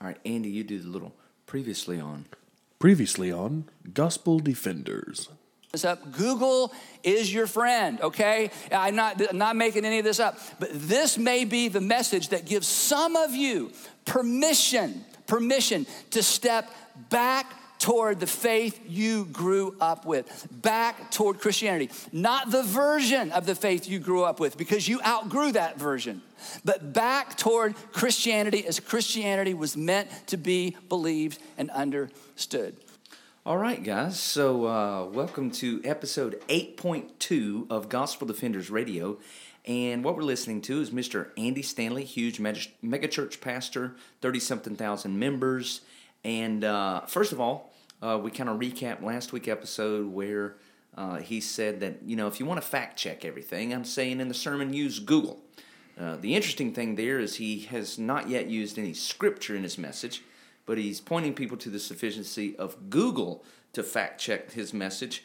All right, Andy, you do the little previously on. Previously on Gospel Defenders. this up. Google is your friend, okay? I'm not, I'm not making any of this up, but this may be the message that gives some of you permission, permission to step back toward the faith you grew up with, back toward Christianity. Not the version of the faith you grew up with, because you outgrew that version, but back toward Christianity as Christianity was meant to be believed and understood. All right, guys. So, uh, welcome to episode 8.2 of Gospel Defenders Radio. And what we're listening to is Mr. Andy Stanley, huge meg- megachurch pastor, 30 something thousand members. And uh, first of all, uh, we kind of recapped last week episode where uh, he said that, you know, if you want to fact check everything, I'm saying in the sermon, use Google. Uh, the interesting thing there is he has not yet used any scripture in his message, but he's pointing people to the sufficiency of Google to fact check his message,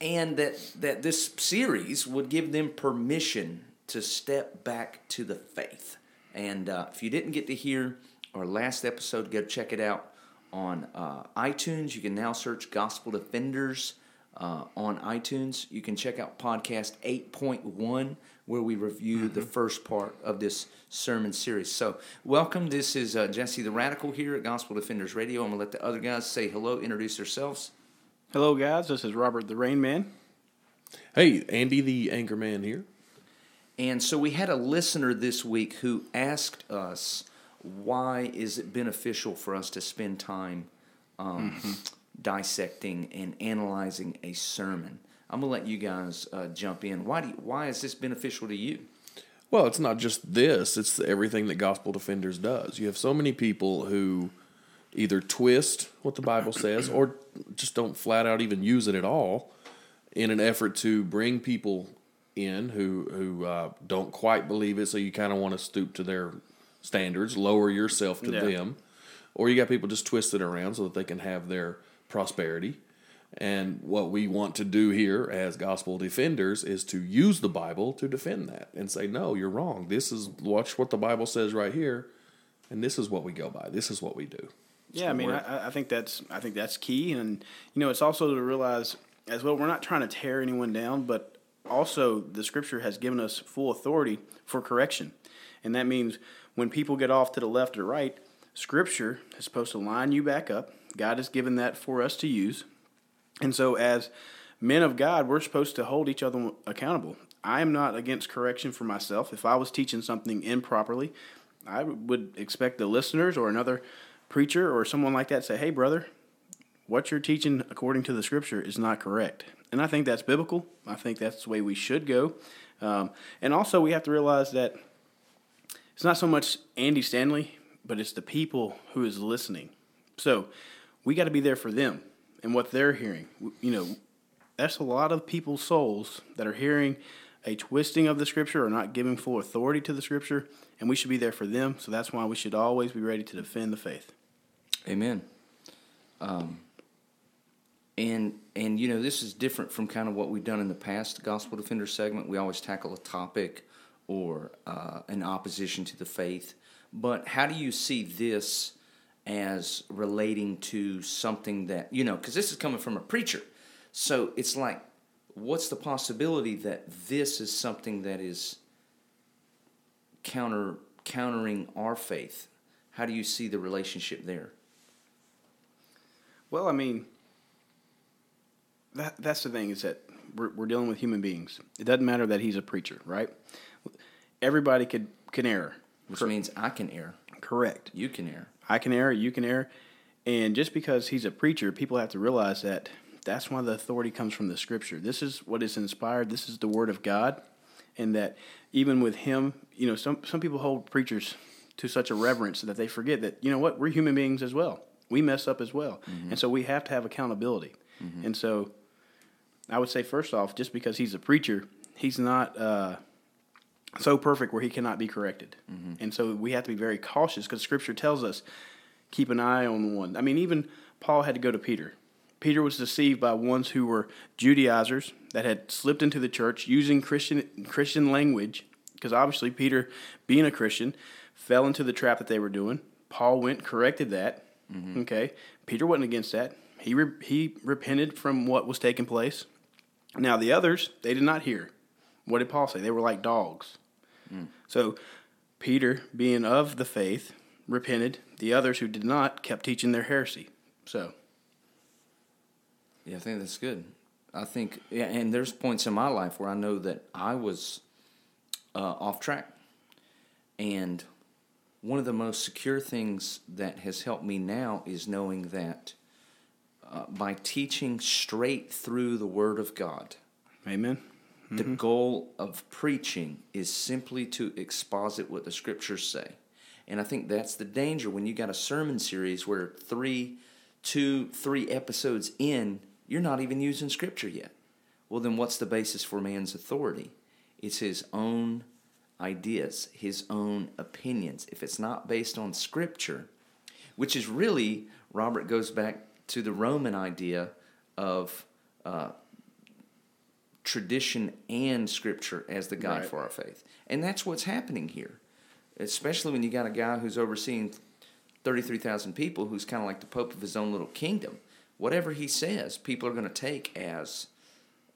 and that, that this series would give them permission to step back to the faith. And uh, if you didn't get to hear our last episode, go check it out on uh, iTunes. You can now search Gospel Defenders uh, on iTunes. You can check out podcast 8.1, where we review the first part of this sermon series. So, welcome. This is uh, Jesse the Radical here at Gospel Defenders Radio. I'm going to let the other guys say hello, introduce themselves. Hello, guys. This is Robert the Rain Man. Hey, Andy the Anchor Man here. And so we had a listener this week who asked us, why is it beneficial for us to spend time um, dissecting and analyzing a sermon? I'm gonna let you guys uh, jump in. Why do you, why is this beneficial to you? Well, it's not just this, it's everything that Gospel Defenders does. You have so many people who either twist what the Bible says or just don't flat out even use it at all in an effort to bring people in who who uh, don't quite believe it so you kind of want to stoop to their standards, lower yourself to Yeah. them. Or you got people just twisted around so that they can have their prosperity. And what we want to do here as gospel defenders is to use the Bible to defend that and say, no, you're wrong. This is watch what the Bible says right here, and this is what we go by. This is what we do. Yeah, I mean, I, I think that's I think that's key, and you know, it's also to realize as well. We're not trying to tear anyone down, but also the Scripture has given us full authority for correction, and that means when people get off to the left or right, Scripture is supposed to line you back up. God has given that for us to use, and so as men of God, we're supposed to hold each other accountable. I am not against correction for myself. If I was teaching something improperly, I would expect the listeners or another preacher or someone like that to say, "Hey, brother, what you're teaching according to the scripture is not correct." And I think that's biblical. I think that's the way we should go. Um, and also, we have to realize that it's not so much Andy Stanley, but it's the people who is listening. So we got to be there for them and what they're hearing. You know, that's a lot of people's souls that are hearing a twisting of the scripture or not giving full authority to the scripture, and we should be there for them. So that's why we should always be ready to defend the faith. Amen. Um, and and you know this is different from kind of what we've done in the past gospel defender segment. We always tackle a topic or uh, an opposition to the faith. But how do you see this as relating to something that you know? Because this is coming from a preacher, so it's like, what's the possibility that this is something that is counter countering our faith? How do you see the relationship there? Well, I mean, that that's the thing is that we're, we're dealing with human beings. It doesn't matter that he's a preacher, right? Everybody could can err. Which means I can err. Correct. You can err. I can err, you can err. And just because he's a preacher, people have to realize that that's why the authority comes from the scripture. This is what is inspired, this is the word of God. And that even with him, you know, some, some people hold preachers to such a reverence that they forget that, you know what, we're human beings as well. We mess up as well. And so we have to have accountability. And so I would say, first off, just because he's a preacher, he's not uh, so perfect where he cannot be corrected. Mm-hmm. And so we have to be very cautious because Scripture tells us keep an eye on one. I mean, even Paul had to go to Peter. Peter was deceived by ones who were Judaizers that had slipped into the church using Christian Christian language, because obviously Peter, being a Christian, fell into the trap that they were doing. Paul went corrected that. Mm-hmm. Okay, Peter wasn't against that. He re- he repented from what was taking place. Now the others they did not hear. What did Paul say? They were like dogs. So Peter, being of the faith, repented. The others who did not kept teaching their heresy. So Yeah, I think that's good. I think, yeah, and there's points in my life where I know that I was uh, off track. And one of the most secure things that has helped me now is knowing that uh, by teaching straight through the Word of God, Amen. The goal of preaching is simply to exposit what the scriptures say. And I think that's the danger when you got a sermon series where three, two, three episodes in, you're not even using scripture yet. Well, then what's the basis for man's authority? It's his own ideas, his own opinions. If it's not based on scripture, which is really, Robert goes back to the Roman idea of uh, tradition and scripture as the guide Right. for our faith. And that's what's happening here, especially when you got a guy who's overseeing 33,000 people who's kind of like the pope of his own little kingdom. Whatever he says, people are going to take as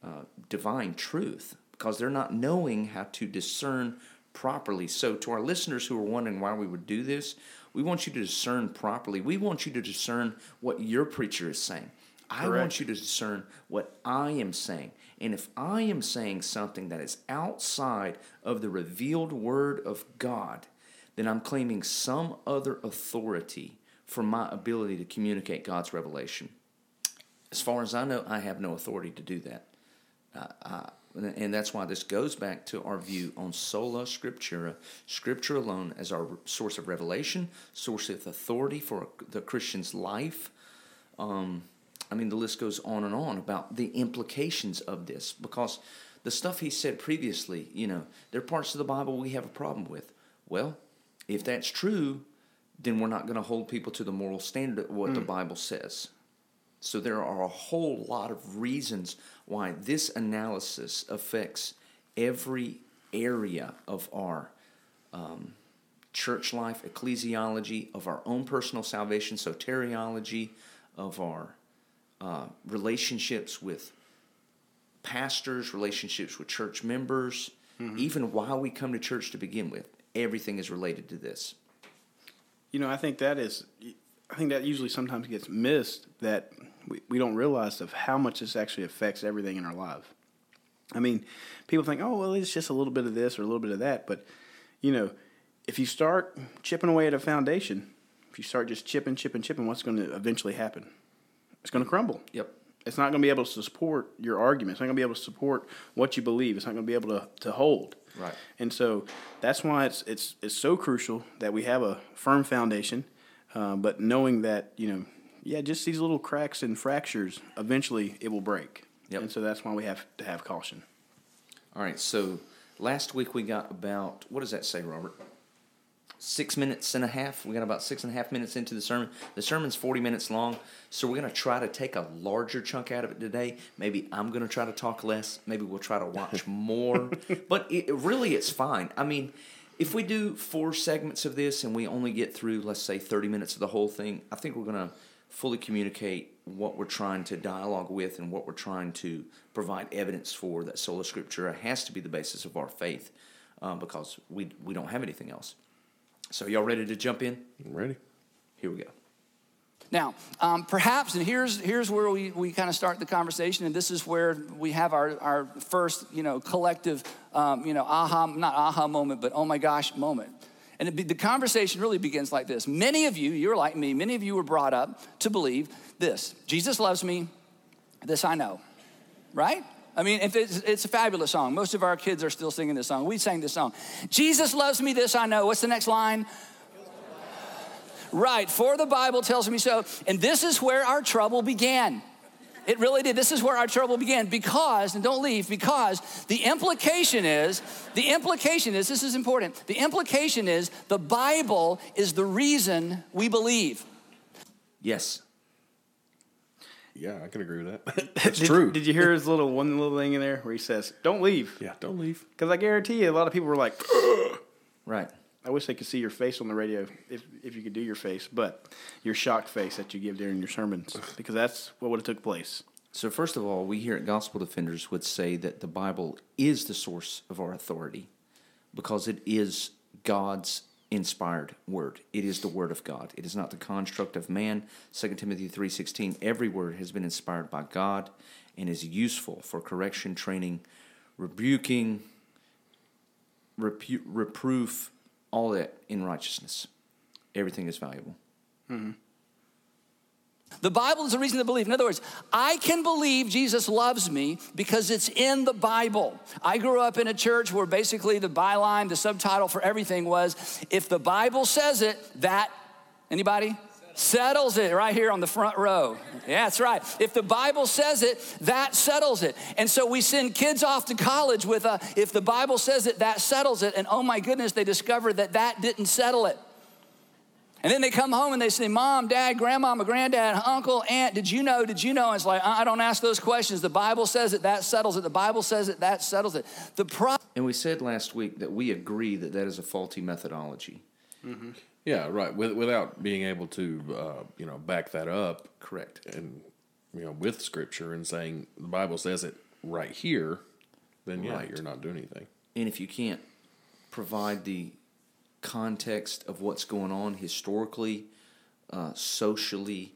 uh, divine truth because they're not knowing how to discern properly. So, to our listeners who are wondering why we would do this, we want you to discern properly. We want you to discern what your preacher is saying. I want you to discern what I am saying. And if I am saying something that is outside of the revealed word of God, then I'm claiming some other authority for my ability to communicate God's revelation. As far as I know, I have no authority to do that. Uh, uh, and that's why this goes back to our view on sola scriptura, scripture alone as our source of revelation, source of authority for the Christian's life. Um, I mean, the list goes on and on about the implications of this because the stuff he said previously, you know, there are parts of the Bible we have a problem with. Well, if that's true, then we're not going to hold people to the moral standard of what the Bible says. So there are a whole lot of reasons why this analysis affects every area of our um, church life, ecclesiology, of our own personal salvation, soteriology, of our uh, relationships with pastors, relationships with church members, even why we come to church to begin with. Everything is related to this. You know, I think that is, I think that usually sometimes gets missed that we, we don't realize of how much this actually affects everything in our life. I mean, people think, oh, well, it's just a little bit of this or a little bit of that. But, you know, if you start chipping away at a foundation, if you start just chipping, chipping, chipping, what's going to eventually happen? It's going to crumble. Yep. It's not going to be able to support your argument. It's not going to be able to support what you believe. It's not going to be able to, to hold. Right. And so that's why it's it's it's so crucial that we have a firm foundation. Uh, but knowing that you know, yeah, just these little cracks and fractures, eventually it will break. Yep. And so that's why we have to have caution. All right, so last week we got about, what does that say, Robert? Six minutes and a half. We got about six and a half minutes into the sermon. The sermon's 40 minutes long, so we're going to try to take a larger chunk out of it today. Maybe I'm going to try to talk less. Maybe we'll try to watch more. but it, really, it's fine. I mean, if we do four segments of this and we only get through, let's say, 30 minutes of the whole thing, I think we're going to fully communicate what we're trying to dialogue with and what we're trying to provide evidence for that sola scriptura has to be the basis of our faith uh, because we, we don't have anything else. So, y'all ready to jump in? I'm ready. Here we go. Now, um, perhaps, and here's, here's where we, we kind of start the conversation, and this is where we have our, our first, you know, collective, um, you know, aha, not aha moment, but oh my gosh moment. And it be, the conversation really begins like this. Many of you, you're like me, many of you were brought up to believe this Jesus loves me, this I know, right? I mean, if it's, it's a fabulous song. Most of our kids are still singing this song. We sang this song. Jesus loves me, this I know. What's the next line? Right, for the Bible tells me so. And this is where our trouble began. It really did. This is where our trouble began because, and don't leave, because the implication is, the implication is, this is important. The implication is the Bible is the reason we believe. Yes. Yeah, I can agree with that. It's did, true. Did you hear his little one little thing in there where he says, "Don't leave," yeah, don't leave. because I guarantee you, a lot of people were like, Right. I wish they could see your face on the radio if if you could do your face, but your shocked face that you give during your sermons because that's what would have took place. So, first of all, we here at Gospel Defenders would say that the Bible is the source of our authority because it is God's inspired word. It is the word of God. It is not the construct of man. 2 Timothy 3:16 every word has been inspired by God and is useful for correction, training, rebuking, repu- reproof, all that in righteousness. Everything is valuable. Mm-hmm. The Bible is a reason to believe. In other words, I can believe Jesus loves me because it's in the Bible. I grew up in a church where basically the byline, the subtitle for everything was if the Bible says it, that anybody settles it right here on the front row. Yeah, that's right. If the Bible says it, that settles it. And so we send kids off to college with a if the Bible says it, that settles it. And oh my goodness, they discover that that didn't settle it. And then they come home and they say, Mom, Dad, Grandmama, Granddad, Uncle, Aunt, did you know? Did you know? And it's like, I don't ask those questions. The Bible says it, that settles it. The Bible says it, that settles it. The problem And we said last week that we agree that that is a faulty methodology. Yeah, right. With, without being able to, uh, you know, back that up Correct. and you know with Scripture and saying the Bible says it right here, then yeah, Right. you're not doing anything. And if you can't provide the context of what's going on historically, uh, socially,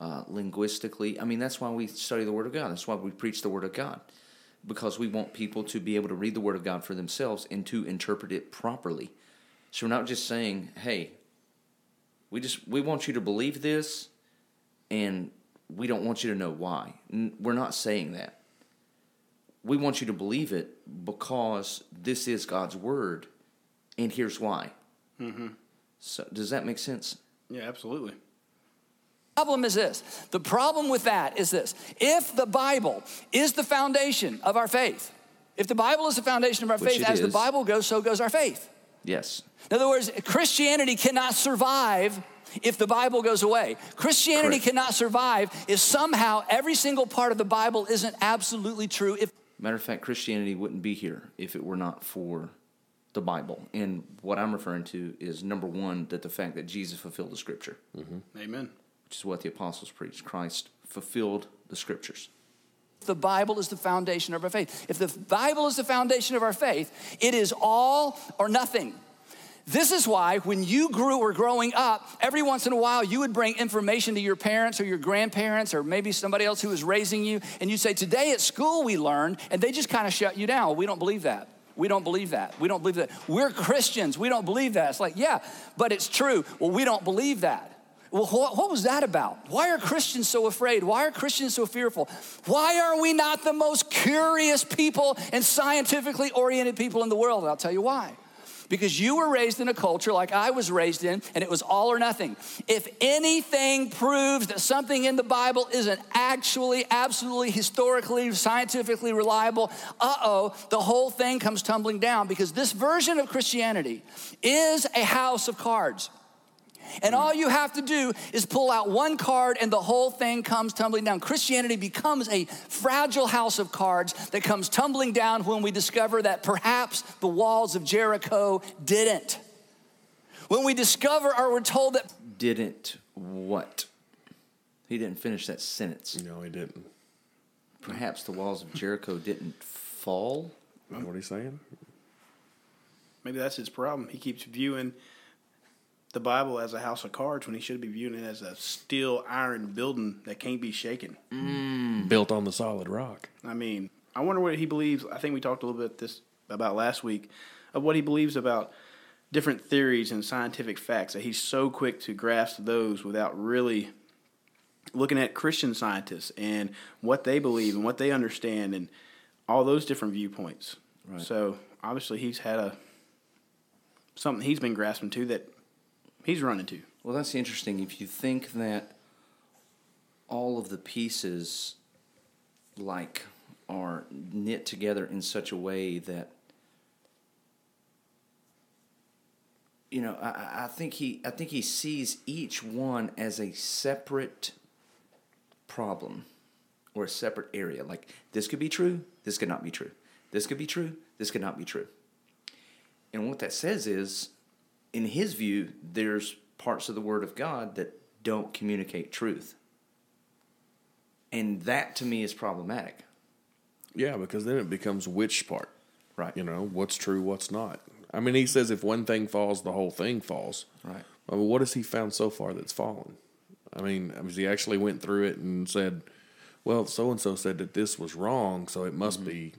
uh, linguistically, I mean, that's why we study the Word of God. That's why we preach the Word of God. Because we want people to be able to read the Word of God for themselves and to interpret it properly. So we're not just saying, hey, we just we want you to believe this and we don't want you to know why. We're not saying that we want you to believe it because this is God's word, and here's why. Mm-hmm. So, does that make sense? Yeah, absolutely. problem is this. The problem with that is this. If the Bible is the foundation of our faith, if the Bible is the foundation of our Which faith, it as the. Bible goes, so goes our faith. Yes. In other words, Christianity cannot survive if the Bible goes away. Christianity Correct. cannot survive if somehow every single part of the Bible isn't absolutely true. If Matter of fact, Christianity wouldn't be here if it were not for the Bible. And what I'm referring to is number one, that the fact that Jesus fulfilled the scripture, mm-hmm. Amen. which is what the apostles preached. Christ fulfilled the scriptures. the Bible is the foundation of our faith. If the Bible is the foundation of our faith, it is all or nothing. This is why when you grew or growing up, every once in a while you would bring information to your parents or your grandparents or maybe somebody else who was raising you, and you'd say, Today at school we learned, and they just kind of shut you down. We don't believe that. We don't believe that. We don't believe that. We're Christians. We don't believe that. It's like, yeah, but it's true. Well, we don't believe that. Well, what, what was that about? Why are Christians so afraid? Why are Christians so fearful? Why are we not the most curious people and scientifically oriented people in the world? And I'll tell you why. Because you were raised in a culture like I was raised in, and it was all or nothing. If anything proves that something in the Bible isn't actually, absolutely, historically, scientifically reliable, uh oh, the whole thing comes tumbling down because this version of Christianity is a house of cards. And all you have to do is pull out one card and the whole thing comes tumbling down. Christianity becomes a fragile house of cards that comes tumbling down when we discover that perhaps the walls of Jericho didn't. When we discover or we're told that Didn't what? He didn't finish that sentence. No, he didn't. Perhaps the walls of Jericho didn't fall. What are you saying? Maybe that's his problem. He keeps viewing the Bible as a house of cards when he should be viewing it as a steel iron building that can't be shaken. Mm. Built on the solid rock. I mean, I wonder what he believes. I think we talked a little bit this about last week of what he believes about different theories and scientific facts that he's so quick to grasp those without really looking at Christian scientists and what they believe and what they understand and all those different viewpoints. Right. So obviously he's had a something he's been grasping to that he's running to. Well, that's interesting. If you think that all of the pieces, like, are knit together in such a way that, you know, I- I, I think he, I think he sees each one as a separate problem or a separate area. Like this could be true, this could not be true. This could be true, this could not be true. And what that says is, in his view, there's parts of the Word of God that don't communicate truth. And that to me is problematic. Yeah, because then it becomes which part. Right. You know, what's true, what's not. I mean, he says if one thing falls, the whole thing falls. Right. I mean, what has he found so far that's fallen? I mean, he actually went through it and said, well, so and so said that this was wrong, so it must mm-hmm. be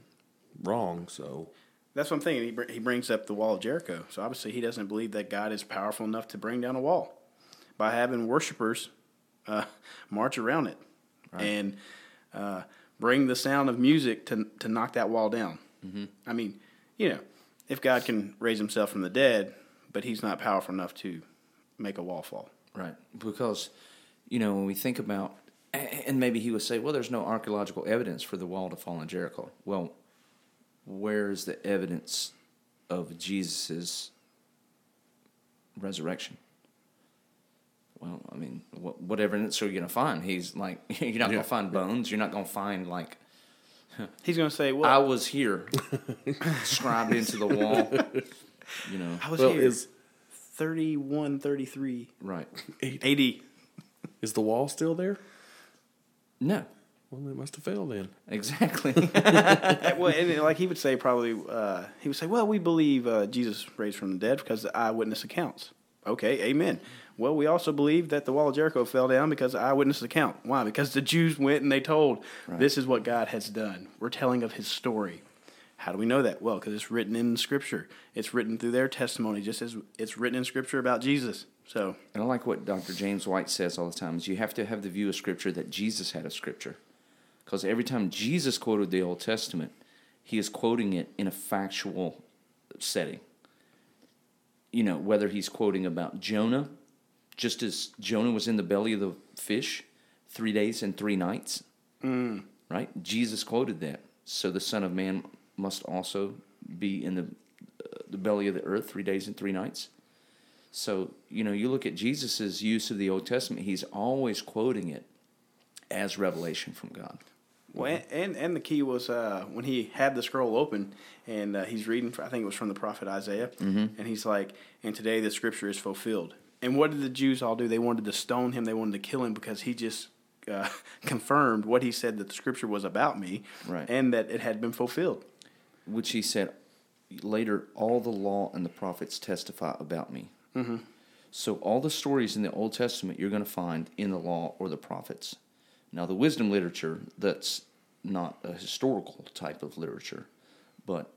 wrong. So, That's what I'm thinking. He, br- he brings up the wall of Jericho. So obviously, he doesn't believe that God is powerful enough to bring down a wall by having worshipers uh, march around it and uh, bring the sound of music to to knock that wall down. Mm-hmm. I mean, you know, if God can raise Himself from the dead, but He's not powerful enough to make a wall fall. Right. Because, you know, when we think about, and maybe he would say, well, there's no archaeological evidence for the wall to fall in Jericho. Well, where's the evidence of Jesus' resurrection? Well, I mean, what, what evidence are you going to find? He's like, you're not going to find bones. You're not going to find, like, He's going to say, "Well, I was here, scribed into the wall. You know, I was well, here." is 31, 33 right. AD. is the wall still there? No, Well, it must have failed then. exactly. Well, and like he would say, probably uh, he would say, "Well, we believe uh, Jesus raised from the dead because the eyewitness accounts." Okay, amen. Well, we also believe that the wall of Jericho fell down because the eyewitness account. Why? Because the Jews went and they told, "This is what God has done." We're telling of His story. How do we know that? Well, because it's written in Scripture. It's written through their testimony, just as it's written in Scripture about Jesus. So, And I like what Dr. James White says all the time is you have to have the view of Scripture that Jesus had a Scripture. Because every time Jesus quoted the Old Testament, he is quoting it in a factual setting. You know, whether he's quoting about Jonah, just as Jonah was in the belly of the fish three days and three nights, right? Jesus quoted that. So the Son of Man must also be in the, uh, the belly of the earth three days and three nights. So, you know, you look at Jesus' use of the Old Testament, he's always quoting it as revelation from God. Well, and, and and the key was uh, when he had the scroll open and uh, he's reading. I think it was from the prophet Isaiah, and he's like, "And today the scripture is fulfilled." And what did the Jews all do? They wanted to stone him. They wanted to kill him because he just uh, confirmed what he said that the scripture was about me, Right. and that it had been fulfilled. Which he said later, all the law and the prophets testify about me. Mm-hmm. So, all the stories in the Old Testament you're going to find in the law or the prophets. Now, the wisdom literature, that's not a historical type of literature, but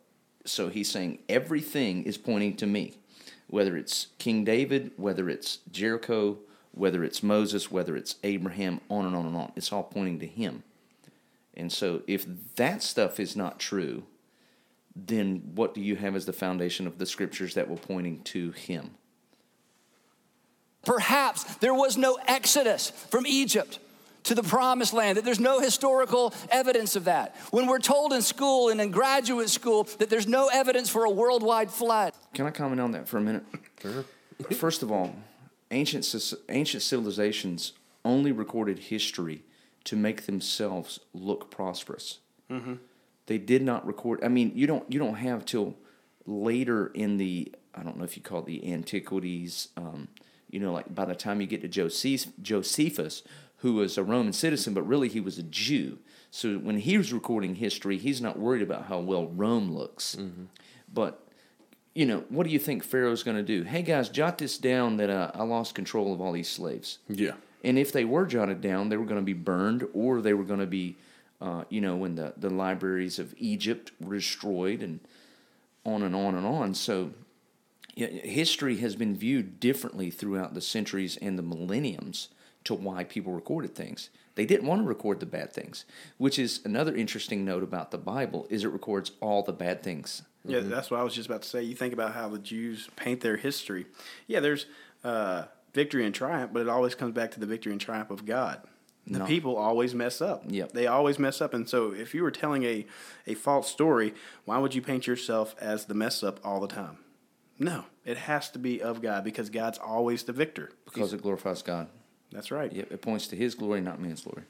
so he's saying everything is pointing to me, whether it's King David, whether it's Jericho, whether it's Moses, whether it's Abraham, on and on and on. It's all pointing to him. And so, if that stuff is not true, then what do you have as the foundation of the scriptures that were pointing to him? Perhaps there was no exodus from Egypt to the promised land, that there's no historical evidence of that. When we're told in school and in graduate school that there's no evidence for a worldwide flood. Can I comment on that for a minute? Sure. First of all, ancient ancient civilizations only recorded history to make themselves look prosperous. They did not record. I mean, you don't you don't have till later in the I don't know if you call it the antiquities. Um, you know, like by the time you get to Joseph, Josephus, who was a Roman citizen, but really he was a Jew. So when he was recording history, he's not worried about how well Rome looks. But you know, what do you think Pharaoh's going to do? Hey guys, jot this down that uh, I lost control of all these slaves. Yeah. And if they were jotted down, they were going to be burned, or they were going to be, uh, you know, when the, the libraries of Egypt were destroyed, and on and on and on. So, history has been viewed differently throughout the centuries and the millenniums to why people recorded things. They didn't want to record the bad things, which is another interesting note about the Bible is it records all the bad things. Yeah, that's what I was just about to say. You think about how the Jews paint their history. Yeah, there's uh, victory and triumph, but it always comes back to the victory and triumph of God. The No. people always mess up. Yep. They always mess up. And so if you were telling a, a false story, why would you paint yourself as the mess up all the time? No, it has to be of God because God's always the victor. Because it glorifies God. That's right. Yep, it points to His glory, not man's glory.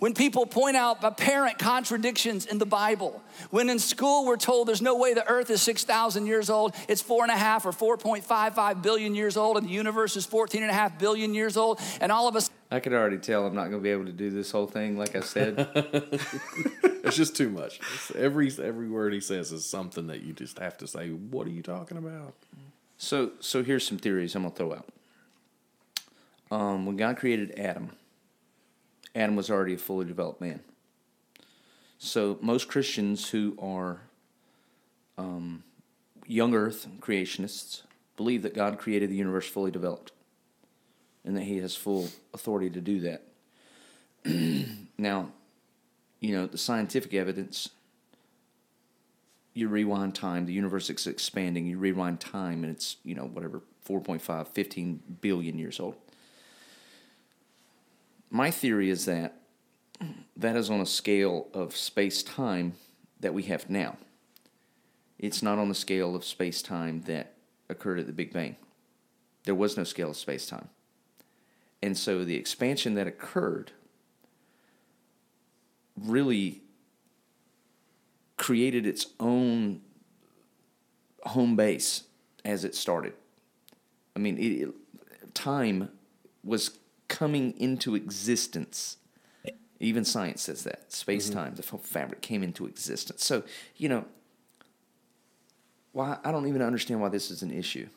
when people point out apparent contradictions in the Bible, when in school we're told there's no way the earth is 6,000 years old, it's four and a half or 4.55 billion years old, and the universe is 14 and a half billion years old, and all of us. I could already tell I'm not going to be able to do this whole thing, like I said. It's just too much. It's every every word he says is something that you just have to say. What are you talking about? so, so here's some theories I'm going to throw out. Um, when God created Adam, Adam was already a fully developed man. So most Christians who are um, young Earth creationists believe that God created the universe fully developed, and that He has full authority to do that. now, you know the scientific evidence. You rewind time, the universe is expanding. You rewind time, and it's you know whatever 4.5, 15 billion years old. My theory is that that is on a scale of space time that we have now. It's not on the scale of space time that occurred at the Big Bang. There was no scale of space time. And so the expansion that occurred really created its own home base as it started. I mean, it, time was coming into existence. Even science says that space mm-hmm. time, the fabric came into existence. So you know, why I don't even understand why this is an issue.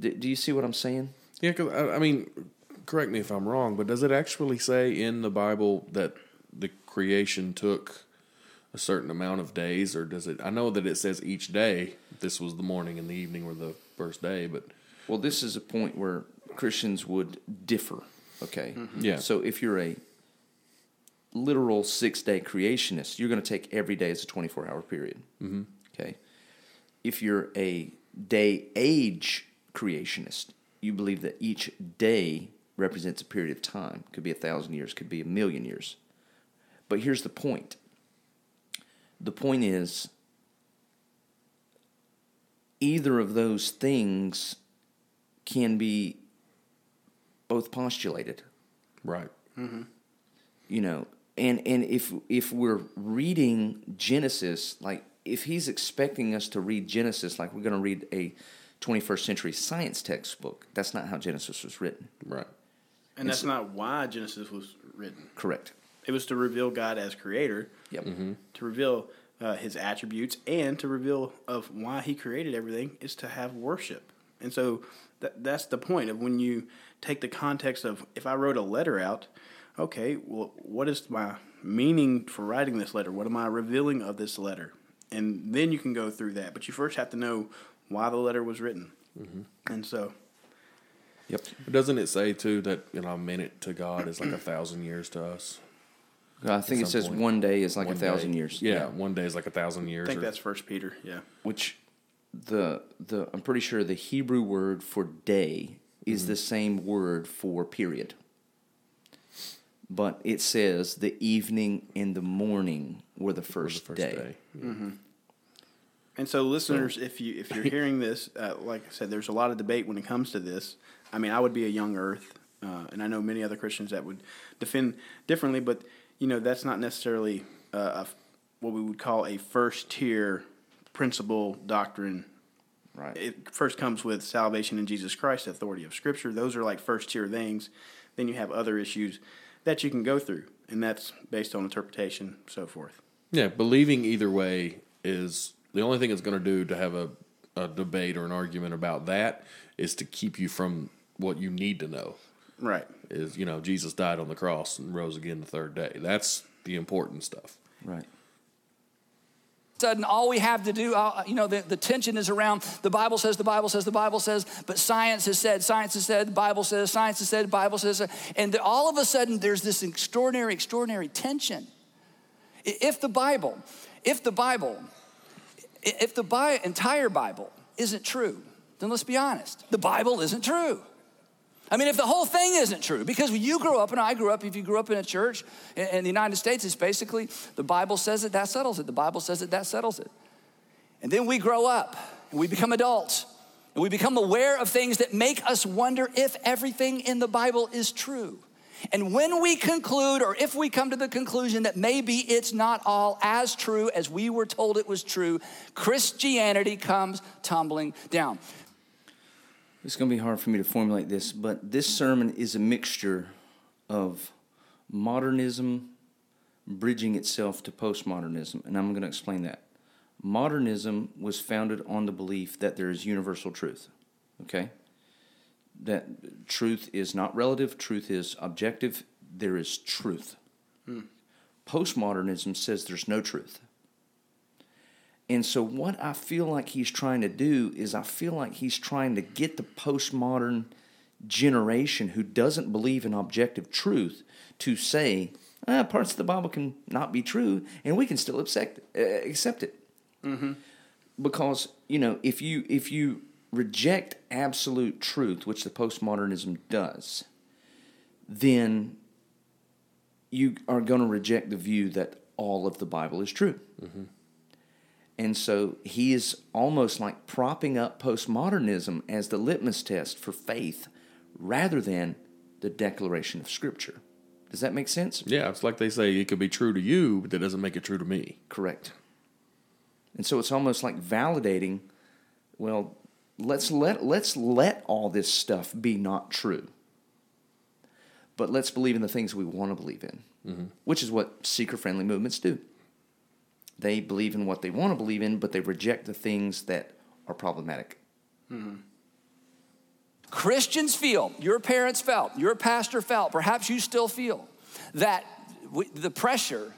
Do, do you see what I'm saying? Yeah, because I, I mean, correct me if I'm wrong, but does it actually say in the Bible that the creation took a certain amount of days, or does it? I know that it says each day. This was the morning and the evening were the first day, but Well, this is a point where Christians would differ. Okay. Yeah. So if you're a literal six day creationist, you're going to take every day as a 24 hour period. Mm-hmm. Okay. If you're a day age creationist, you believe that each day represents a period of time. Could be a thousand years, could be a million years. But here's the point the point is either of those things can be both postulated right. you know and and if if we're reading genesis like if he's expecting us to read genesis like we're going to read a 21st century science textbook that's not how genesis was written Right. And that's not why Genesis was written. correct It was to reveal God as creator, yep to reveal uh, his attributes, and to reveal of why he created everything is to have worship. And so that, that's the point of when you take the context of if I wrote a letter out, okay, well, what is my meaning for writing this letter? What am I revealing of this letter? And then you can go through that. But you first have to know why the letter was written. Mm-hmm. And so, yep But doesn't it say too that you know a minute to God is like a thousand years to us? i think it says point. one day is like One a thousand day. years Yeah, one day is like a thousand years. I think or- that's First Peter. Yeah. which the the I'm pretty sure the Hebrew word for day is the same word for period. But it says the evening and the morning were the was first, the first day. day. And so, listeners, if you if you're hearing this, uh, like I said, there's a lot of debate when it comes to this. I mean, I would be a young Earth, uh, and I know many other Christians that would defend differently, but you know that's not necessarily uh, a, what we would call a first tier principle doctrine. Right. It first comes with salvation in Jesus Christ, authority of Scripture. Those are like first tier things. Then you have other issues that you can go through, and that's based on interpretation, so forth. Yeah, believing either way is the only thing it's going to do to have a, a debate or an argument about that is to keep you from what you need to know. Right. Is you know Jesus died on the cross and rose again the third day. That's the important stuff. Right. Sudden all we have to do uh, you know the, the tension is around the bible says the bible says the bible says but science has said science has said the bible says science has said the bible says and all of a sudden there's this extraordinary extraordinary tension. If the bible if the bible if the entire bible isn't true then let's be honest the bible isn't true I mean, if the whole thing isn't true, because you grew up and I grew up, if you grew up in a church in, the United States, it's basically the Bible says it, that settles it. The Bible says it, that settles it. And then we grow up and we become adults and we become aware of things that make us wonder if everything in the Bible is true. And when we conclude, or if we come to the conclusion that maybe it's not all as true as we were told it was true, Christianity comes tumbling down. It's going to be hard for me to formulate this, but this sermon is a mixture of modernism bridging itself to postmodernism, and I'm going to explain that. Modernism was founded on the belief that there is universal truth, okay? That truth is not relative, truth is objective, there is truth. Hmm. Postmodernism says there's no truth. And so, what I feel like he's trying to do is, I feel like he's trying to get the postmodern generation who doesn't believe in objective truth to say, ah, parts of the Bible can not be true, and we can still accept, uh, accept it. Because you know, if you if you reject absolute truth, which the postmodernism does, then you are going to reject the view that all of the Bible is true. And so he is almost like propping up postmodernism as the litmus test for faith rather than the declaration of Scripture. Does that make sense? Yeah, it's like they say it could be true to you, but that doesn't make it true to me. Correct. And so it's almost like validating, well, let's let let's let all this stuff be not true. But let's believe in the things we want to believe in, mm-hmm. which is what seeker friendly movements do. They believe in what they want to believe in, but they reject the things that are problematic. Mm-hmm. Christians feel, your parents felt, your pastor felt, perhaps you still feel that the pressure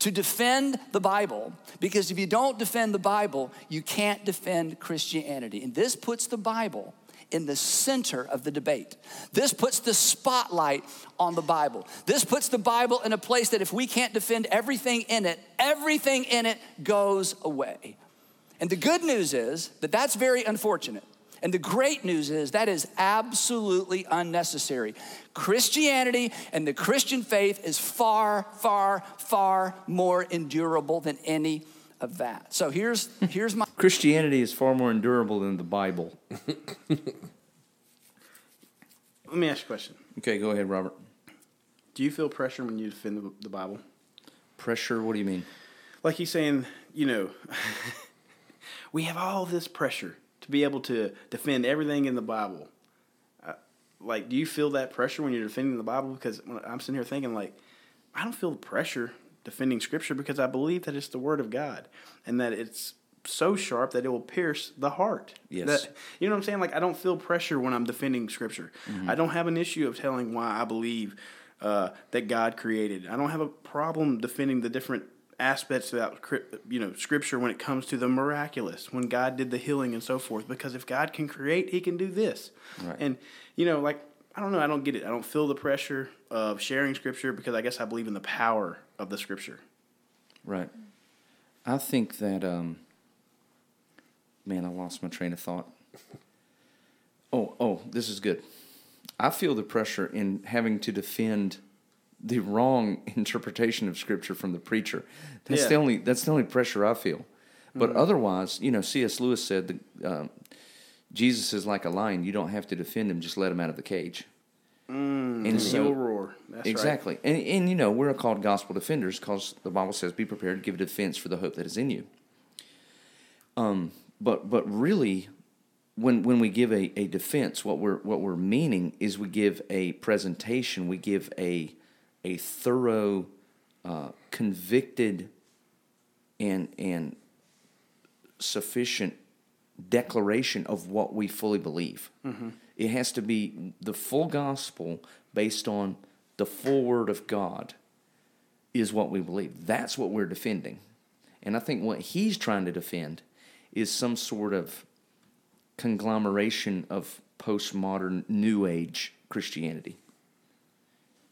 to defend the Bible, because if you don't defend the Bible, you can't defend Christianity. And this puts the Bible in the center of the debate. This puts the spotlight on the Bible. This puts the Bible in a place that if we can't defend everything in it, everything in it goes away. And the good news is that that's very unfortunate. And the great news is that is absolutely unnecessary. Christianity and the Christian faith is far, far, far more endurable than any of that. So here's here's my Christianity is far more endurable than the Bible. Let me ask you a question. Okay, go ahead, Robert. Do you feel pressure when you defend the, the Bible? Pressure, what do you mean? Like he's saying, you know, we have all this pressure to be able to defend everything in the Bible. Uh, like, do you feel that pressure when you're defending the Bible? Because I'm sitting here thinking, like, I don't feel the pressure defending Scripture because I believe that it's the Word of God and that it's so sharp that it will pierce the heart. Yes. That, you know what I'm saying? Like, I don't feel pressure when I'm defending Scripture. I don't have an issue of telling why I believe uh, that God created. I don't have a problem defending the different aspects about you know scripture when it comes to the miraculous when god did the healing and so forth because if god can create he can do this Right. and you know like i don't know i don't get it i don't feel the pressure of sharing scripture because i guess i believe in the power of the scripture Right. I think that um man, I lost my train of thought. Oh, oh, this is good. I feel the pressure in having to defend the wrong interpretation of scripture from the preacher. That's Yeah. the only that's the only pressure I feel. But otherwise, you know, C.S. Lewis said that um, Jesus is like a lion. You don't have to defend him; just let him out of the cage. and he'll roar that's exactly. And, and, you know, we're called gospel defenders because the Bible says, be prepared to give a defense for the hope that is in you. Um, but, but really, when, when we give a, a defense, what we're, what we're meaning is we give a presentation, we give a, a thorough, uh, convicted, and, and sufficient declaration of what we fully believe. Mm-hmm. It has to be the full gospel based on the full word of God is what we believe. That's what we're defending. And I think what he's trying to defend is some sort of conglomeration of postmodern new age Christianity.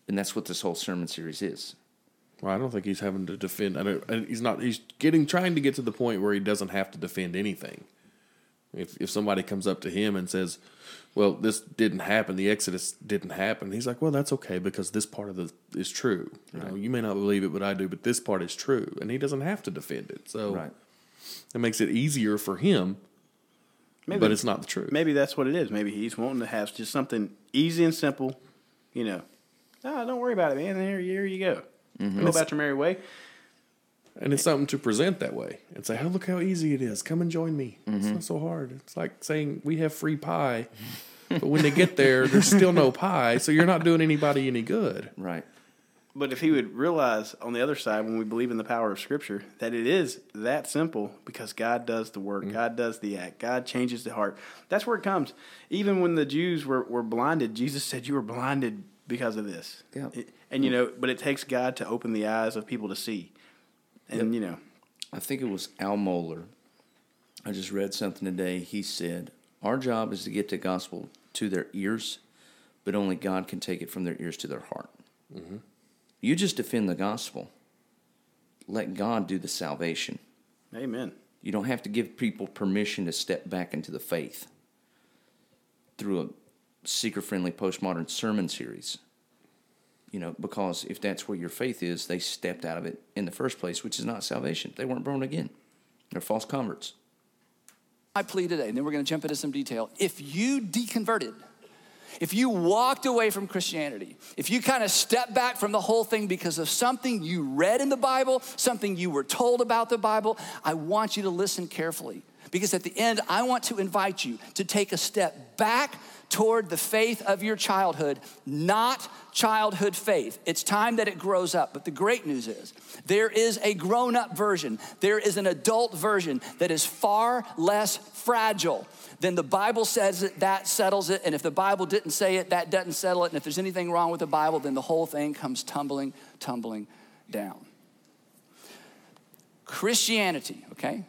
And that's what this whole sermon series is. Well, I don't think he's having to defend. I don't, he's not. He's getting trying to get to the point where he doesn't have to defend anything. If if somebody comes up to him and says, "Well, this didn't happen. The Exodus didn't happen," he's like, "Well, that's okay because this part of the is true. You know, you may not believe it, but I do. But this part is true, and he doesn't have to defend it. So Right. it makes it easier for him. Maybe- but it's not the truth. maybe that's what it is maybe he's wanting to have just something easy and simple you know No, don't worry about it, man. Here, here you go. Mm-hmm. Go about your merry way. And it's something to present that way and say, "Oh, look how easy it is. Come and join me. It's mm-hmm. not so hard." It's like saying we have free pie, but when they get there, there's still no pie, so you're not doing anybody any good. Right. But if he would realize on the other side, when we believe in the power of Scripture, that it is that simple because God does the work, mm-hmm. God does the act, God changes the heart. That's where it comes. Even when the Jews were, were blinded, Jesus said, You were blinded because of this. Yeah. And, you know, but it takes God to open the eyes of people to see. And, you know, I think it was Al Mohler. I just read something today. He said, Our job is to get the gospel to their ears, but only God can take it from their ears to their heart. Mm-hmm. You just defend the gospel. Let God do the salvation. amen. You don't have to give people permission to step back into the faith through a seeker friendly postmodern sermon series. You know, because if that's where your faith is, they stepped out of it in the first place, which is not salvation. They weren't born again. They're false converts. My plea today, and then we're going to jump into some detail. If you deconverted, if you walked away from Christianity, if you kind of stepped back from the whole thing because of something you read in the Bible, something you were told about the Bible, I want you to listen carefully. Because at the end, I want to invite you to take a step back toward the faith of your childhood, not childhood faith. It's time that it grows up. But the great news is there is a grown up version, there is an adult version that is far less fragile than the Bible says it, that settles it. And if the Bible didn't say it, that doesn't settle it. And if there's anything wrong with the Bible, then the whole thing comes tumbling, tumbling down. Christianity, okay?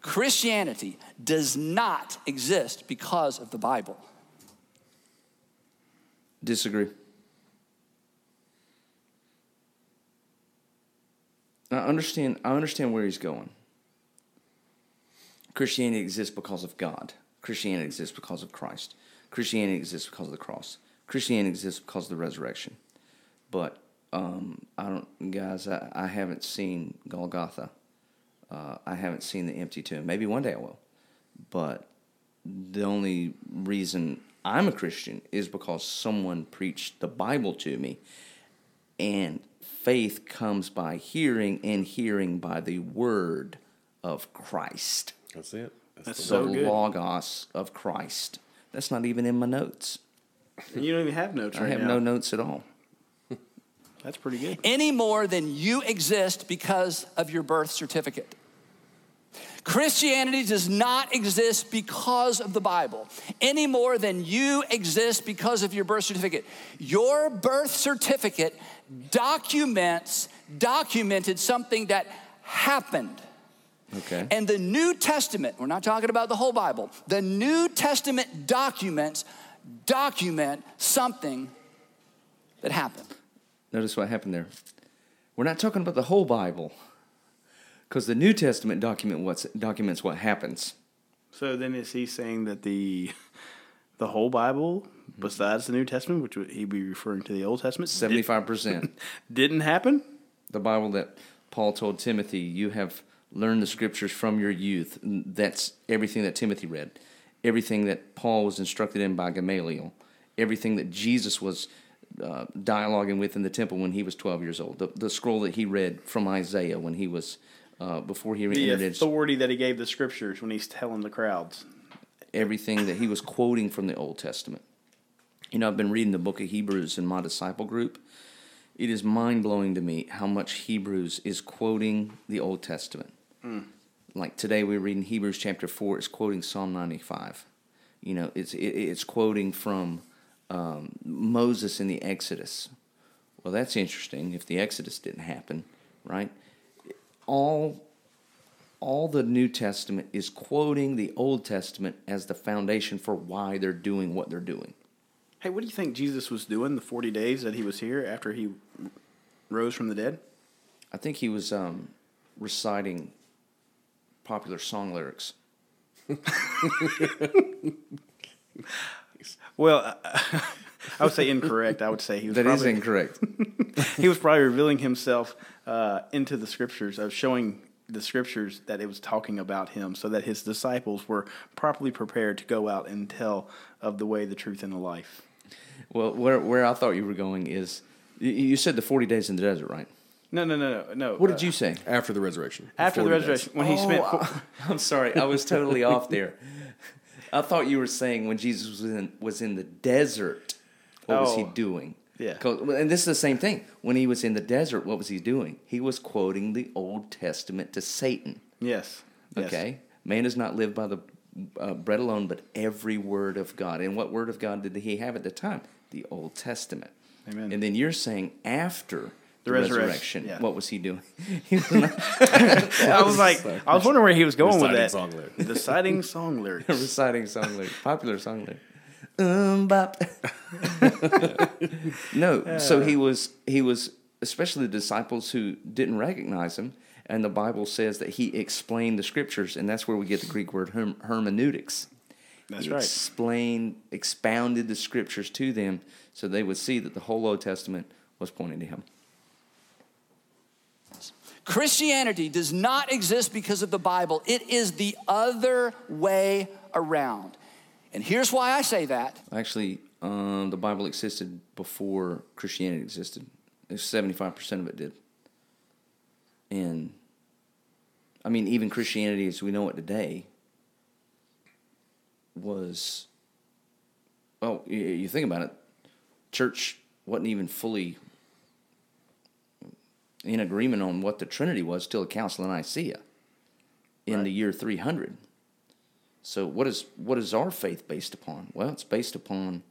Christianity does not exist because of the Bible. Disagree. I understand. I understand where he's going. Christianity exists because of God. Christianity exists because of Christ. Christianity exists because of the cross. Christianity exists because of the resurrection. But um, I don't, guys. I, I haven't seen Golgotha. Uh, I haven't seen the empty tomb. Maybe one day I will. But the only reason I'm a Christian is because someone preached the Bible to me. And faith comes by hearing, and hearing by the word of Christ. That's it. That's the so good. Logos of Christ. That's not even in my notes. And you don't even have notes right I have now. no notes at all. That's pretty good. any more than you exist because of your birth certificate. Christianity does not exist because of the Bible any more than you exist because of your birth certificate. Your birth certificate documents documented something that happened. Okay. And the New Testament, we're not talking about the whole Bible. The New Testament documents document something that happened. Notice what happened there. We're not talking about the whole Bible, because the New Testament document what's, documents what happens. So then is he saying that the the whole Bible, besides the New Testament, which would he be referring to the Old Testament, Seventy-five percent. didn't happen? the Bible that Paul told Timothy, you have learned the scriptures from your youth. That's everything that Timothy read, everything that Paul was instructed in by Gamaliel, everything that Jesus was uh, dialoguing with in the temple when he was 12 years old, the, the scroll that he read from Isaiah when he was, uh, before he The entered authority that he gave the scriptures when he's telling the crowds. everything that he was quoting from the Old Testament. You know, I've been reading the book of Hebrews in my disciple group. It is mind blowing to me how much Hebrews is quoting the Old Testament. Like today, we're reading Hebrews chapter 4, it's quoting Psalm 95. You know, it's, it, it's quoting from um, Moses in the Exodus. Well, that's interesting if the Exodus didn't happen, right? All all the New Testament is quoting the Old Testament as the foundation for why they're doing what they're doing. Hey, what do you think Jesus was doing the 40 days that he was here after he rose from the dead? I think he was um, reciting popular song lyrics. Well, I would say incorrect. I would say he was That is probably, incorrect. he was probably revealing himself uh, into the scriptures, of showing the scriptures that it was talking about him, so that his disciples were properly prepared to go out and tell of the way, the truth, and the life. well, where where I thought you were going is You- You said the 40 days in the desert, right? No, no, no, no, no. What uh, did you say? After the resurrection. After the 40 days. resurrection, when he spent. Oh, I- I'm sorry, I was totally off there. I thought you were saying when Jesus was in, was in the desert, what was he Oh, doing? Yeah. 'Cause- and this is the same thing. When he was in the desert, what was he doing? He was quoting the Old Testament to Satan. Yes. yes. Okay, man does not live by the uh, bread alone, but every word of God. And what word of God did he have at the time? The Old Testament. Amen. And then you're saying after the, The resurrection, resurrection, yeah. what was he doing? He was not I was like, I was wondering where he was going with Reciting that. song lyrics. Reciting song lyrics. reciting song lyrics, popular song lyrics. Um, bop. no, so he was he was especially the disciples who didn't recognize him, and the Bible says that he explained the scriptures, and that's where we get the Greek word herm- hermeneutics. That's he right. Explained, expounded the scriptures to them, so they would see that the whole Old Testament was pointing to him. Christianity does not exist because of the Bible, it is the other way around. And here's why I say that. Actually, um, the Bible existed before Christianity existed. Seventy-five percent of it did, and I mean, even Christianity as we know it today was. Well, you, you think about it, church wasn't even fully in agreement on what the Trinity was till the Council of Nicaea in the year three hundred. So what is what is our faith based upon? Well, it's based upon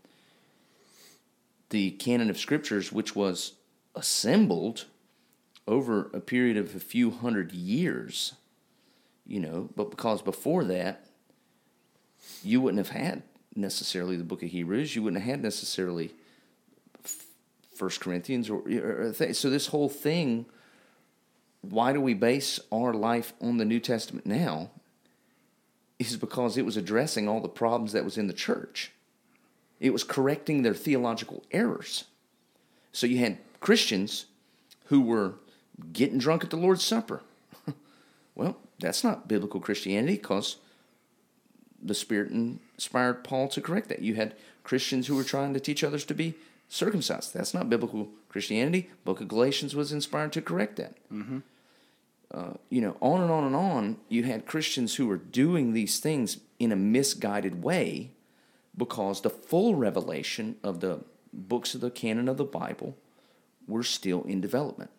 the canon of scriptures, which was assembled over a period of a few hundred years. You know, but because before that, you wouldn't have had necessarily the book of Hebrews. You wouldn't have had necessarily First Corinthians or, or th- so this whole thing. Why do we base our life on the New Testament now? Is because it was addressing all the problems that was in the church. It was correcting their theological errors. So you had Christians who were getting drunk at the Lord's Supper. well, that's not biblical Christianity because the Spirit inspired Paul to correct that. You had Christians who were trying to teach others to be circumcised. That's not biblical Christianity. Book of Galatians was inspired to correct that mm-hmm. You know, on and on and on, you had Christians who were doing these things in a misguided way because the full revelation of the books of the canon of the Bible were still in development.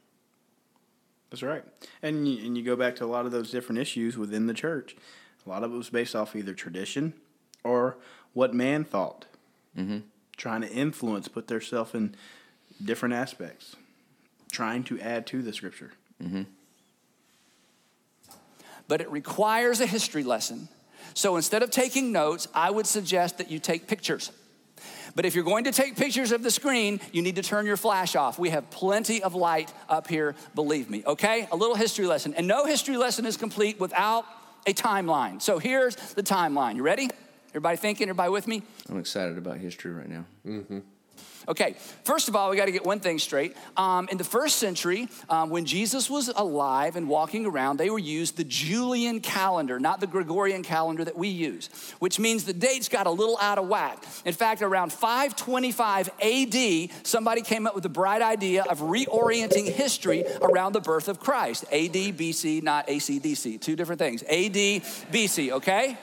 That's right. And you, and you go back to a lot of those different issues within the church. A lot of it was based off either tradition or what man thought. Mm-hmm. Trying to influence, put themselves in different aspects, trying to add to the scripture. But it requires a history lesson. So instead of taking notes, I would suggest that you take pictures. But if you're going to take pictures of the screen, you need to turn your flash off. We have plenty of light up here, believe me, okay? A little history lesson. And no history lesson is complete without a timeline. So here's the timeline. You ready? Everybody thinking? Everybody with me? I'm excited about history right now. Mm-hmm. Okay, first of all, we got to get one thing straight. Um, in the first century, um, when Jesus was alive and walking around, they were used the Julian calendar, not the Gregorian calendar that we use, which means the dates got a little out of whack. In fact, around 525 AD, somebody came up with the bright idea of reorienting history around the birth of Christ. AD, BC, not ACDC, two different things. AD, BC, okay?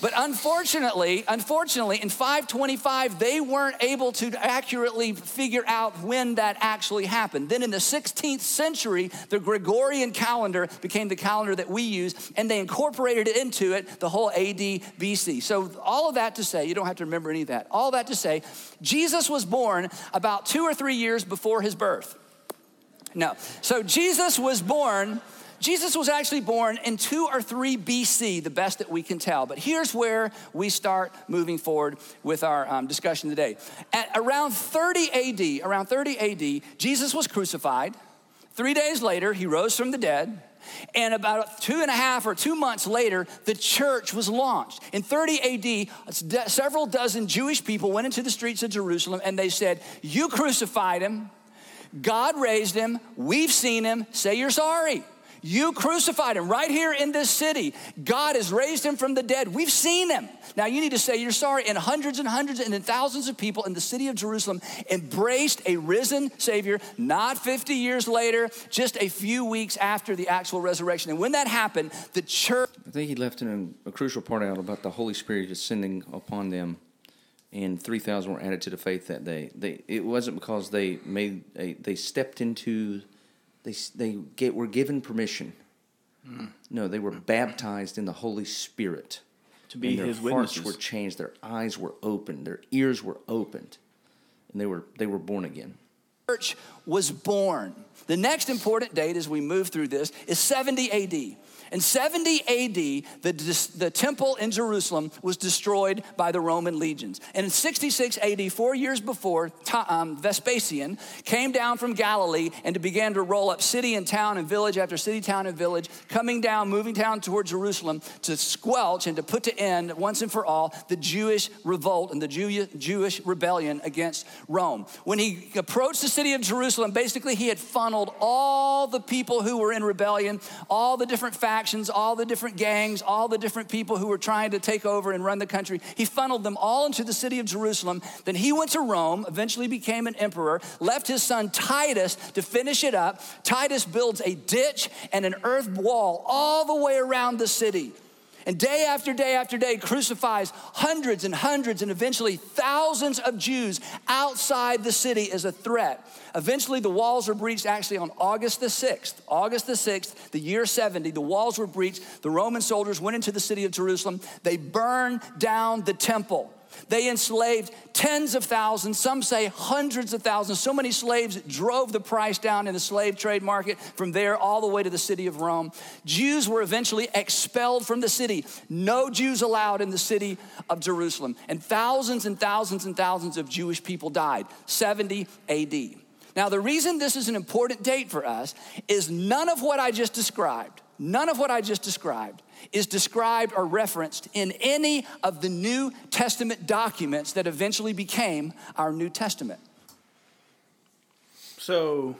But unfortunately, unfortunately, in 525, they weren't able to accurately figure out when that actually happened. Then in the 16th century, the Gregorian calendar became the calendar that we use, and they incorporated into it the whole AD BC. So, all of that to say, you don't have to remember any of that. All that to say, Jesus was born about two or three years before his birth. No. So, Jesus was born. Jesus was actually born in 2 or 3 BC, the best that we can tell. But here's where we start moving forward with our um, discussion today. At around 30 AD, around 30 AD, Jesus was crucified. Three days later, he rose from the dead. And about two and a half or two months later, the church was launched. In 30 AD, several dozen Jewish people went into the streets of Jerusalem and they said, You crucified him. God raised him. We've seen him. Say you're sorry. You crucified him right here in this city. God has raised him from the dead. We've seen him. Now you need to say you're sorry. And hundreds and hundreds and then thousands of people in the city of Jerusalem embraced a risen Savior, not 50 years later, just a few weeks after the actual resurrection. And when that happened, the church. I think he left in a, crucial part out about the Holy Spirit descending upon them, and three thousand were added to the faith that day. They it wasn't because they made a, they stepped into they they get were given permission. No, they were baptized in the Holy Spirit To be and their his hearts witnesses. were changed, their eyes were opened, their ears were opened, and they were they were born again. church was born. The next important date as we move through this is 70 AD. In 70 AD, the, the temple in Jerusalem was destroyed by the Roman legions. And in 66 AD, four years before, um, Vespasian came down from Galilee and began to roll up city and town and village after city, town, and village, coming down, moving down toward Jerusalem to squelch and to put to end once and for all the Jewish revolt and the Jew- Jewish rebellion against Rome. When he approached the city of Jerusalem, basically he had funneled all the people who were in rebellion, all the different factions, all the different gangs, all the different people who were trying to take over and run the country. He funneled them all into the city of Jerusalem. Then he went to Rome, eventually became an emperor, left his son Titus to finish it up. Titus builds a ditch and an earth wall all the way around the city. And day after day after day crucifies hundreds and hundreds and eventually thousands of Jews outside the city as a threat. Eventually, the walls were breached actually on August the 6th. August the 6th, the year 70, the walls were breached. The Roman soldiers went into the city of Jerusalem. They burned down the temple. They enslaved tens of thousands, some say hundreds of thousands. So many slaves drove the price down in the slave trade market from there all the way to the city of Rome. Jews were eventually expelled from the city. No Jews allowed in the city of Jerusalem. And thousands and thousands and thousands of Jewish people died. 70 AD. Now, the reason this is an important date for us is none of what I just described, none of what I just described is described or referenced in any of the New Testament documents that eventually became our New Testament. So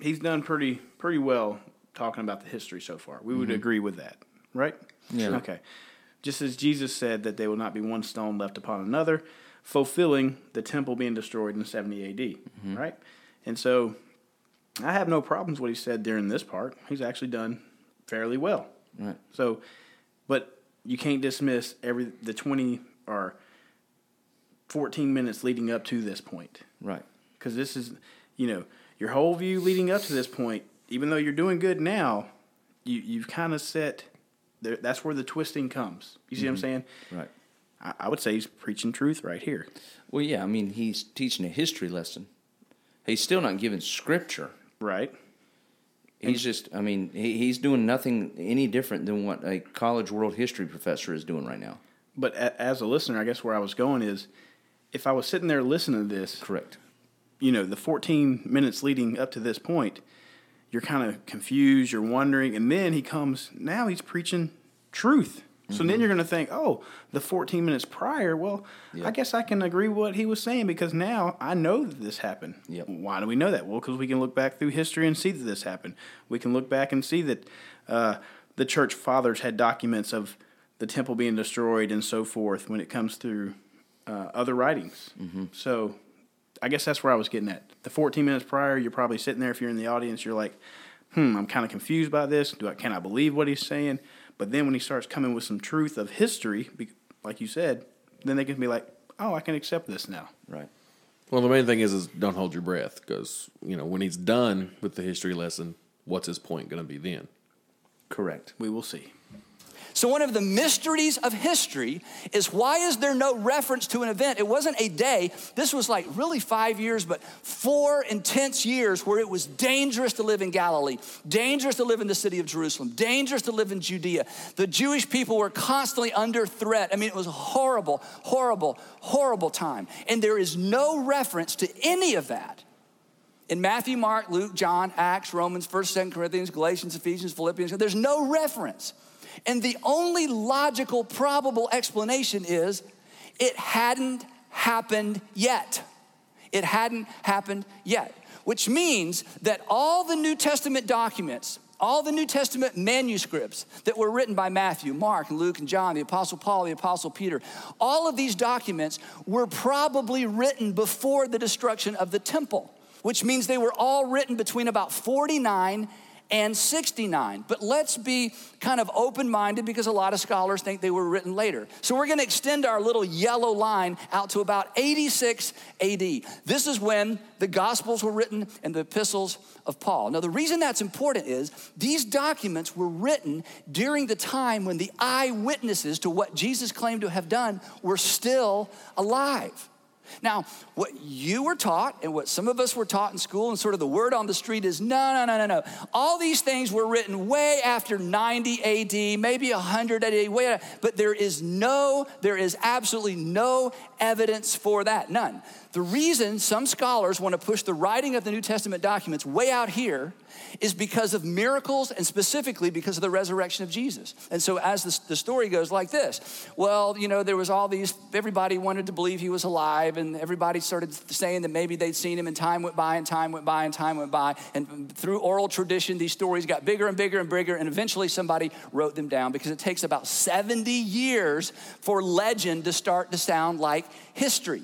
he's done pretty pretty well talking about the history so far. We would mm-hmm. agree with that, right? Yeah. Okay. Just as Jesus said that there will not be one stone left upon another, fulfilling the temple being destroyed in 70 AD, mm-hmm. right? And so I have no problems with what he said during this part. He's actually done fairly well. Right. So, but you can't dismiss every the 20 or 14 minutes leading up to this point Right. because this is, you know, your whole view leading up to this point. Even though you're doing good now, you you've kind of set. There, that's where the twisting comes. You see what I'm mm-hmm. saying? Right. I, I would say he's preaching truth right here. Well, yeah. I mean, he's teaching a history lesson. He's still not giving scripture. Right. He's just, I mean, he, he's doing nothing any different than what a college world history professor is doing right now. But a, as a listener, I guess where I was going is, if I was sitting there listening to this, Correct. you know, the 14 minutes leading up to this point, you're kind of confused, you're wondering, and then he comes, now he's preaching truth. So then you're going to think, oh, the 14 minutes prior, well, I guess I can agree with what he was saying because now I know that this happened. Yep. Why do we know that? Well, because we can look back through history and see that this happened. We can look back and see that uh, the church fathers had documents of the temple being destroyed and so forth when it comes through uh, other writings. So I guess that's where I was getting at. The 14 minutes prior, you're probably sitting there. If you're in the audience, you're like, "Hmm, I'm kind of confused by this. Do I can I believe what he's saying?" But then when he starts coming with some truth of history, like you said, then they can be like, "Oh, I can accept this now." Right. Well, the main thing is, is don't hold your breath because you know when he's done with the history lesson, what's his point going to be then? Correct. We will see. So, one of the mysteries of history is why is there no reference to an event? It wasn't a day. This was like really five years, but four intense years where it was dangerous to live in Galilee, dangerous to live in the city of Jerusalem, dangerous to live in Judea. The Jewish people were constantly under threat. I mean, it was a horrible, horrible, horrible time. And there is no reference to any of that in Matthew, Mark, Luke, John, Acts, Romans, 1st, 2nd Corinthians, Galatians, Ephesians, Philippians. There's no reference. And the only logical, probable explanation is it hadn't happened yet. It hadn't happened yet, which means that all the New Testament documents all the New Testament manuscripts that were written by Matthew, Mark, and Luke, and John, the Apostle Paul, the Apostle Peter, all of these documents were probably written before the destruction of the temple, which means they were all written between about 49 and 69. But let's be kind of open minded because a lot of scholars think they were written later. So we're going to extend our little yellow line out to about 86 AD. This is when the Gospels were written and the epistles of Paul. Now, the reason that's important is these documents were written during the time when the eyewitnesses to what Jesus claimed to have done were still alive. Now, what you were taught and what some of us were taught in school and sort of the word on the street is no, no, no, no, no. All these things were written way after 90 AD, maybe 100 AD, way, but there is no, there is absolutely no evidence for that, none. The reason some scholars want to push the writing of the New Testament documents way out here is because of miracles and specifically because of the resurrection of Jesus. And so, as the, the, story goes like this well, you know, there was all these, everybody wanted to believe he was alive, and everybody started saying that maybe they'd seen him, and time went by, and time went by, and time went by. And through oral tradition, these stories got bigger and bigger and bigger, and eventually somebody wrote them down because it takes about 70 years for legend to start to sound like history.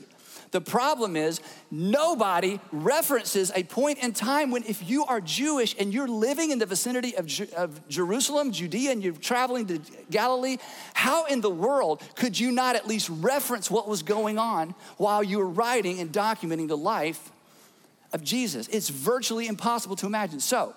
The problem is, nobody references a point in time when, if you are Jewish and you're living in the vicinity of, of Jerusalem, Judea, and you're traveling to Galilee, how in the world could you not at least reference what was going on while you were writing and documenting the life of Jesus? It's virtually impossible to imagine. So,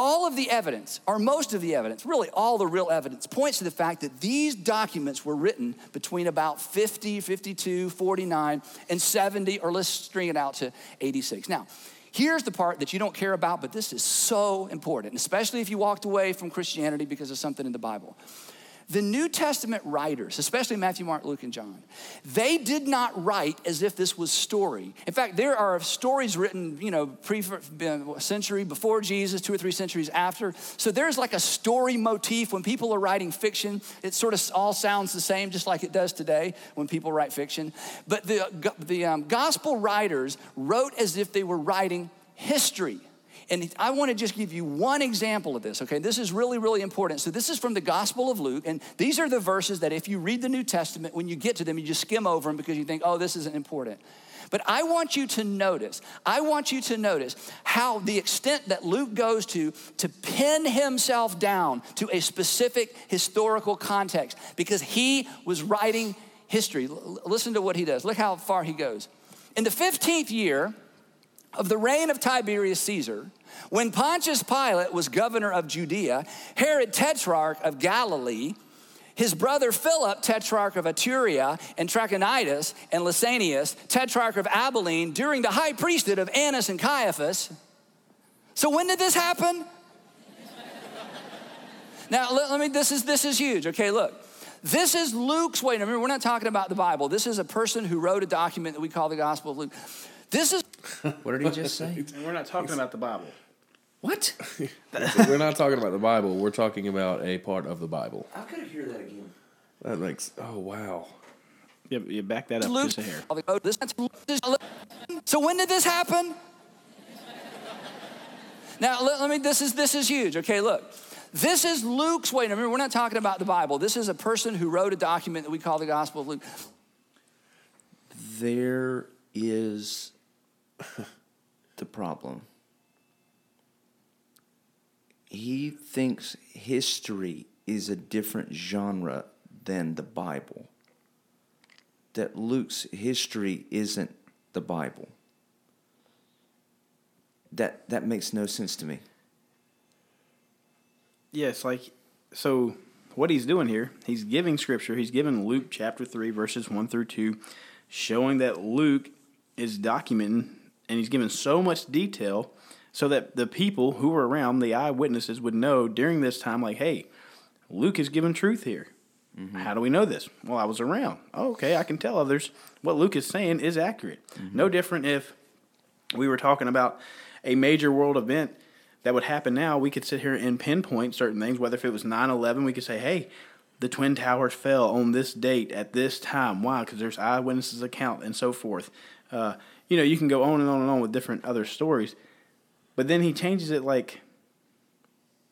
all of the evidence, or most of the evidence, really all the real evidence, points to the fact that these documents were written between about 50, 52, 49, and 70, or let's string it out to 86. Now, here's the part that you don't care about, but this is so important, especially if you walked away from Christianity because of something in the Bible. The New Testament writers, especially Matthew, Mark, Luke, and John, they did not write as if this was story. In fact, there are stories written, you know, pre century before Jesus, two or three centuries after. So there's like a story motif when people are writing fiction. It sort of all sounds the same, just like it does today when people write fiction. But the the um, gospel writers wrote as if they were writing history. And I want to just give you one example of this, okay? This is really, really important. So, this is from the Gospel of Luke, and these are the verses that if you read the New Testament, when you get to them, you just skim over them because you think, oh, this isn't important. But I want you to notice, I want you to notice how the extent that Luke goes to to pin himself down to a specific historical context because he was writing history. L- listen to what he does. Look how far he goes. In the 15th year of the reign of Tiberius Caesar, when Pontius Pilate was governor of Judea, Herod, tetrarch of Galilee, his brother Philip, tetrarch of Iturea and Trachonitis, and Lysanias, tetrarch of Abilene, during the high priesthood of Annas and Caiaphas. So when did this happen? now let, let, me. This is this is huge. Okay, look. This is Luke's way. Now, remember, we're not talking about the Bible. This is a person who wrote a document that we call the Gospel of Luke. This is. what did he just say? And we're not talking about the Bible. What? we're not talking about the Bible. We're talking about a part of the Bible. How could I hear that again? That makes. Oh wow. Yeah, you back that up Luke. just a hair. So when did this happen? Now let, let me. This is this is huge. Okay, look. This is Luke's way. Now, remember, we're not talking about the Bible. This is a person who wrote a document that we call the Gospel of Luke. There is the problem he thinks history is a different genre than the Bible. That Luke's history isn't the Bible. That that makes no sense to me. Yes, like so what he's doing here, he's giving scripture, he's giving Luke chapter 3 verses 1 through 2 showing that Luke is documenting and he's given so much detail so that the people who were around, the eyewitnesses, would know during this time, like, hey, Luke is giving truth here. Mm-hmm. How do we know this? Well, I was around. Oh, okay, I can tell others what Luke is saying is accurate. Mm-hmm. No different if we were talking about a major world event that would happen now. We could sit here and pinpoint certain things, whether if it was 9 11, we could say, hey, the Twin Towers fell on this date at this time. Why? Because there's eyewitnesses' account and so forth. Uh, you know, you can go on and on and on with different other stories. But then he changes it like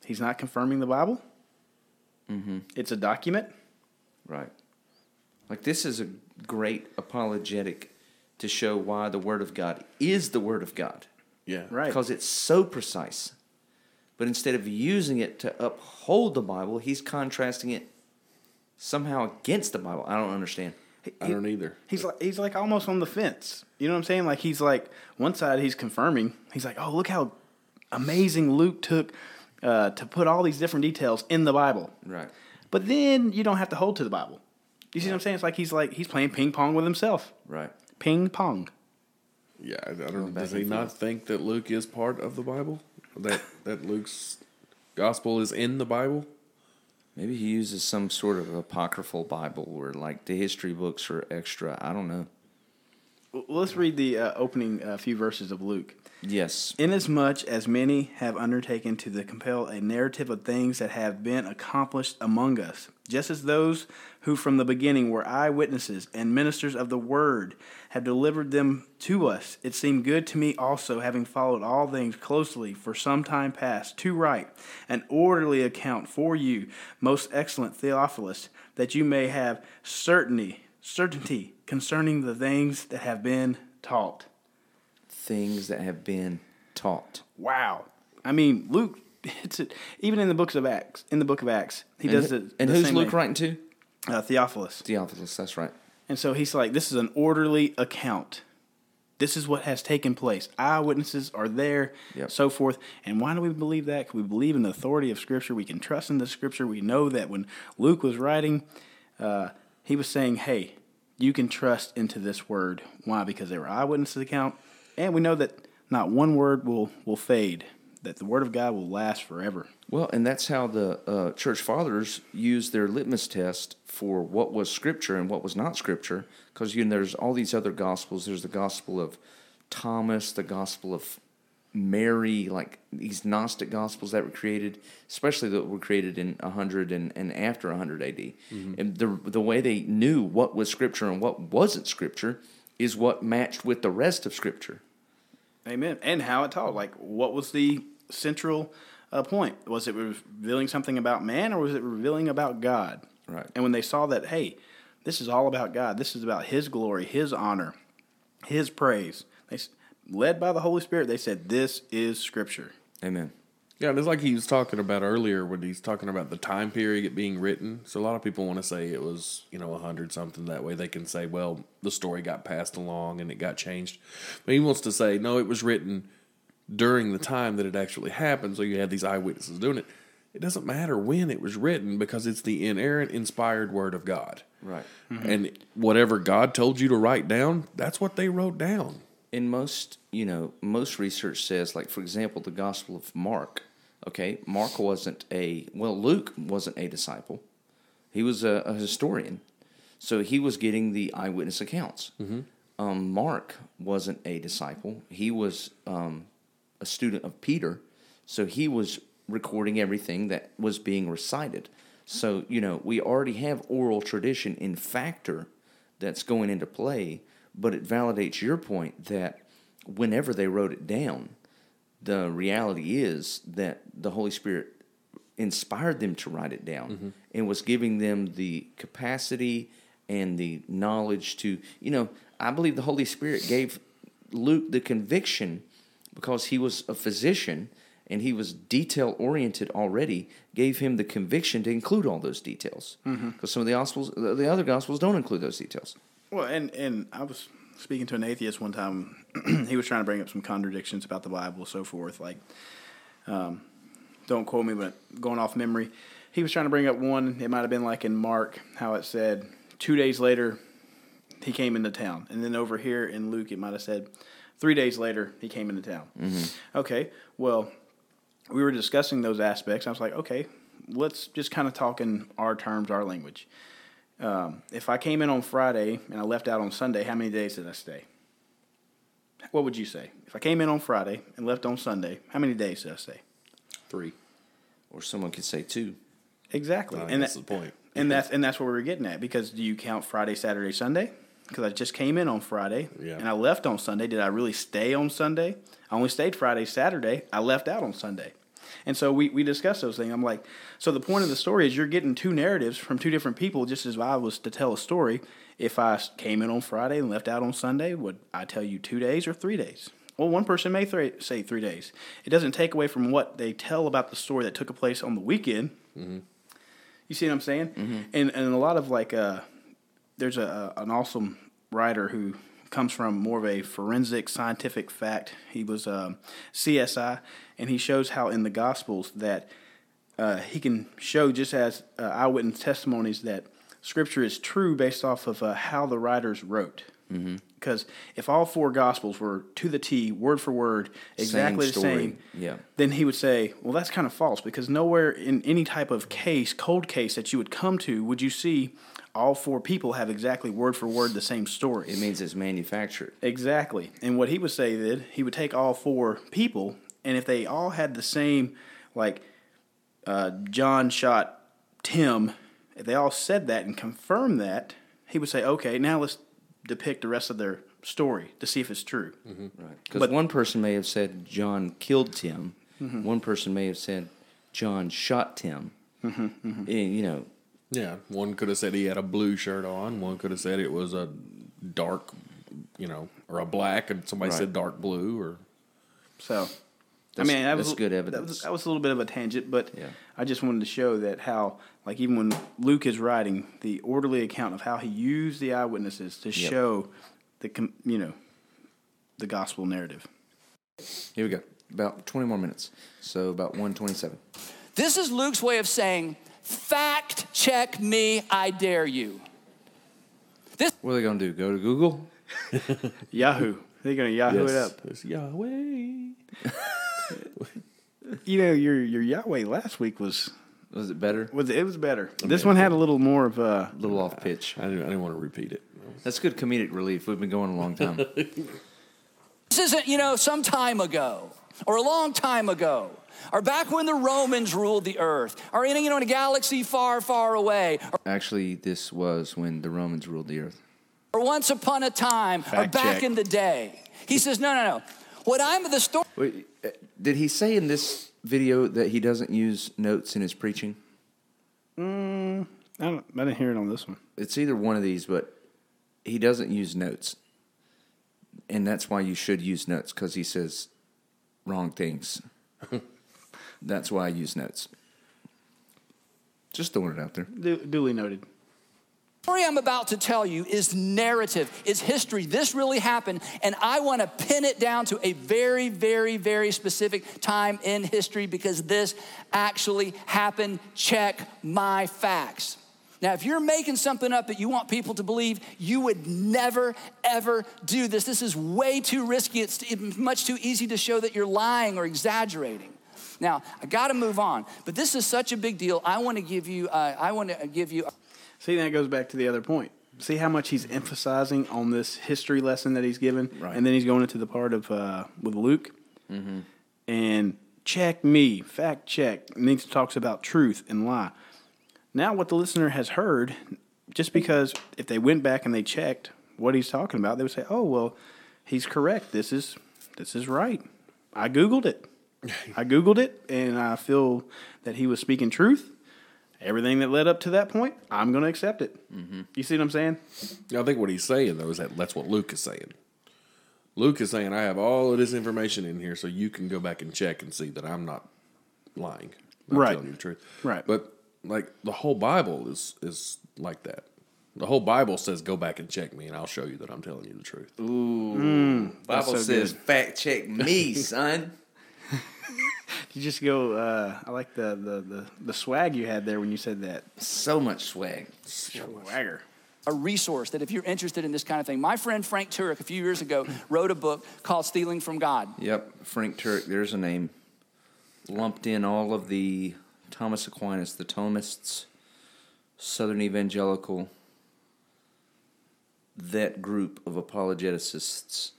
He's not confirming the Bible. Mm-hmm. It's a document. Right. Like this is a great apologetic to show why the Word of God is the Word of God. Yeah. Right. Because it's so precise. But instead of using it to uphold the Bible, he's contrasting it somehow against the Bible. I don't understand. I don't either. He's like he's like almost on the fence. You know what I'm saying? Like he's like one side he's confirming. He's like, oh look how amazing Luke took uh, to put all these different details in the Bible. Right. But then you don't have to hold to the Bible. You see what I'm saying? It's like he's like he's playing ping pong with himself. Right. Ping pong. Yeah, I, I don't. back Does he and not think that Luke is part of the Bible? That that Luke's gospel is in the Bible? Maybe he uses some sort of apocryphal Bible where like the history books are extra. I don't know. Well, let's read the uh, opening uh, few verses of Luke. Yes. Inasmuch as many have undertaken to compel a narrative of things that have been accomplished among us, just as those who from the beginning were eyewitnesses and ministers of the word have delivered them to us, it seemed good to me also, having followed all things closely for some time past, to write an orderly account for you, most excellent Theophilus, that you may have certainty, certainty concerning the things that have been taught. Things that have been taught. Wow. I mean, Luke. It's a, even in the books of Acts. In the book of Acts, he And, does it. and the who's same Luke way. writing to? Uh, Theophilus. Theophilus, that's right. And so he's like, this is an orderly account. This is what has taken place. Eyewitnesses are there, Yep. so forth. And why do we believe that? 'Cause we believe in the authority of Scripture. We can trust in the Scripture. We know that when Luke was writing, uh, he was saying, hey, you can trust into this word. Why? Because they were eyewitnesses account. And we know that not one word will, will fade, that the word of God will last forever. Well, and that's how the uh, church fathers used their litmus test for what was scripture and what was not scripture. Because you know, there's all these other gospels. There's the gospel of Thomas, the gospel of Mary, like these Gnostic gospels that were created, especially that were created in 100 and, and after 100 AD. And the the way they knew what was scripture and what wasn't scripture is what matched with the rest of scripture. Amen. And how it taught. Like, what was the central uh, point? Was it revealing something about man or was it revealing about God? Right. And when they saw that, hey, this is all about God, this is about His glory, His honor, His praise, they, led by the Holy Spirit, they said, this is Scripture. Amen. Yeah, and it's like he was talking about earlier when he's talking about the time period it being written. So a lot of people want to say it was, you know, a hundred something. That way they can say, well, the story got passed along and it got changed. But he wants to say, no, it was written during the time that it actually happened. So you had these eyewitnesses doing it. It doesn't matter when it was written because it's the inerrant, inspired word of God. Right. Mm-hmm. And whatever God told you to write down, that's what they wrote down. in most you know most research says like for example the gospel of mark okay mark wasn't a well luke wasn't a disciple. He was a, a historian. So he was getting the eyewitness accounts. Um, mark wasn't a disciple. He was um, a student of peter. So he was recording everything that was being recited. So you know we already have oral tradition in factor that's going into play, but it validates your point that whenever they wrote it down, the reality is that the Holy Spirit inspired them to write it down mm-hmm. and was giving them the capacity and the knowledge to, you know, I believe the Holy Spirit gave Luke the conviction because he was a physician and he was detail oriented already, gave him the conviction to include all those details. Mm-hmm. Because some of the gospels, the the other gospels, don't include those details. Well, and, and I was speaking to an atheist one time. he was trying to bring up some contradictions about the Bible, and so forth. Like, um, don't quote me, but going off memory, he was trying to bring up one. It might have been like in Mark, how it said two days later he came into town, and then over here in Luke, it might have said three days later he came into town. Okay, well, we were discussing those aspects. I was like, okay, let's just kind of talk in our terms, our language. Um, if I came in on Friday and I left out on Sunday, how many days did I stay? What would you say? If I came in on Friday and left on Sunday, how many days did I stay? Three. Or someone could say two. Exactly, and that's that- the point. and that's and that's what we were getting at. Because do you count Friday, Saturday, Sunday? Because I just came in on Friday Yeah. and I left on Sunday. Did I really stay on Sunday? I only stayed Friday, Saturday. I left out on Sunday. And so we, we discussed those things. I'm like, so the point of the story is you're getting two narratives from two different people, just as I was to tell a story. If I came in on Friday and left out on Sunday, would I tell you two days or three days? Well, one person may th- say three days. It doesn't take away from what they tell about the story that took place on the weekend. Mm-hmm. You see what I'm saying? Mm-hmm. And and a lot of like, uh, there's a, a an awesome writer who comes from more of a forensic scientific fact. He was um, CSI, and he shows how in the Gospels that uh, he can show just as uh, eyewitness testimonies that Scripture is true based off of uh, how the writers wrote. Because if all four Gospels were to the T, word for word, exactly the story. same, Yeah. then he would say, well, that's kind of false because nowhere in any type of case, cold case that you would come to, would you see all four people have exactly word for word the same story. It means it's manufactured. Exactly. And what he would say that he would take all four people, and if they all had the same, like uh, John shot Tim, if they all said that and confirmed that, he would say, okay, now let's depict the rest of their story to see if it's true. Mm-hmm. Right. Because one person may have said John killed Tim. Mm-hmm. One person may have said John shot Tim. And, you know, Yeah, one could have said he had a blue shirt on. One could have said it was a dark, you know, or a black, and somebody Right. said dark blue. Or So, I mean, that was that's good That evidence. was, that was a little bit of a tangent, but Yeah. I just wanted to show that how, like, even when Luke is writing the orderly account of how he used the eyewitnesses to Yep. show the, you know, the gospel narrative. here we go. About 20 more minutes. So about 127. This is Luke's way of saying, fact check me, I dare you. This. What are they going to do? Go to Google? Yahoo! They're gonna Yahoo it up. It's Yahweh. You know, your your Yahweh last week was Was it better? was it was better. This one had a little more of a. A little off pitch. I didn't, I didn't want to repeat it. That's good comedic relief. We've been going a long time. This isn't, you know, some time ago or a long time ago or back when the Romans ruled the earth or in, you know, in a galaxy far, far away or, Actually, this was when the Romans ruled the earth. or once upon a time or back check. in the day. He says, no, no, no. What I'm the story. Wait, uh, did he say in this video that he doesn't use notes in his preaching? I don't. I didn't hear it on this one. It's either one of these, but he doesn't use notes. And that's why you should use notes because he says wrong things. that's why I use notes. Just throwing it out there. Du- duly noted. Story I'm about to tell you is narrative, it's history. This really happened, and I want to pin it down to a very, very, very specific time in history because this actually happened. Check my facts. Now, if you're making something up that you want people to believe, you would never, ever do this. This is way too risky. It's much too easy to show that you're lying or exaggerating. Now, I got to move on, but this is such a big deal. I want to give you. Uh, I want to give you. See, that goes back to the other point. See how much he's emphasizing on this history lesson that he's given, Right. and then he's going into the part of uh, with Luke, and check me, fact check. And then talks about truth and lie. Now, what the listener has heard, just because if they went back and they checked what he's talking about, they would say, "Oh, well, he's correct. This is this is right. I googled it. I googled it, and I feel that he was speaking truth." Everything that led up to that point, I'm going to accept it. Mm-hmm. You see what I'm saying? I think what he's saying though is that that's what Luke is saying. Luke is saying I have all of this information in here, so you can go back and check and see that I'm not lying. I'm Right. telling you the truth. Right. But like the whole Bible is is like that. The whole Bible says go back and check me, and I'll show you that I'm telling you the truth. Mm, that's Bible so says, good. fact check me, son. You just go. Uh, I like the, the the the swag you had there when you said that. So much swag. Swagger. a resource that if you're interested in this kind of thing, my friend Frank Turek a few years ago wrote a book called Stealing from God. Yep, Frank Turek, there's a name. Lumped in all of the Thomas Aquinas, the Thomists, Southern Evangelical, that group of apologeticists,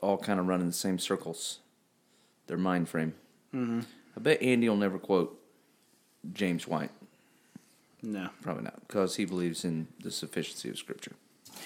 all kind of run in the same circles. Their mind frame. Mm-hmm. I bet Andy will never quote James White. No. Probably not, because he believes in the sufficiency of Scripture.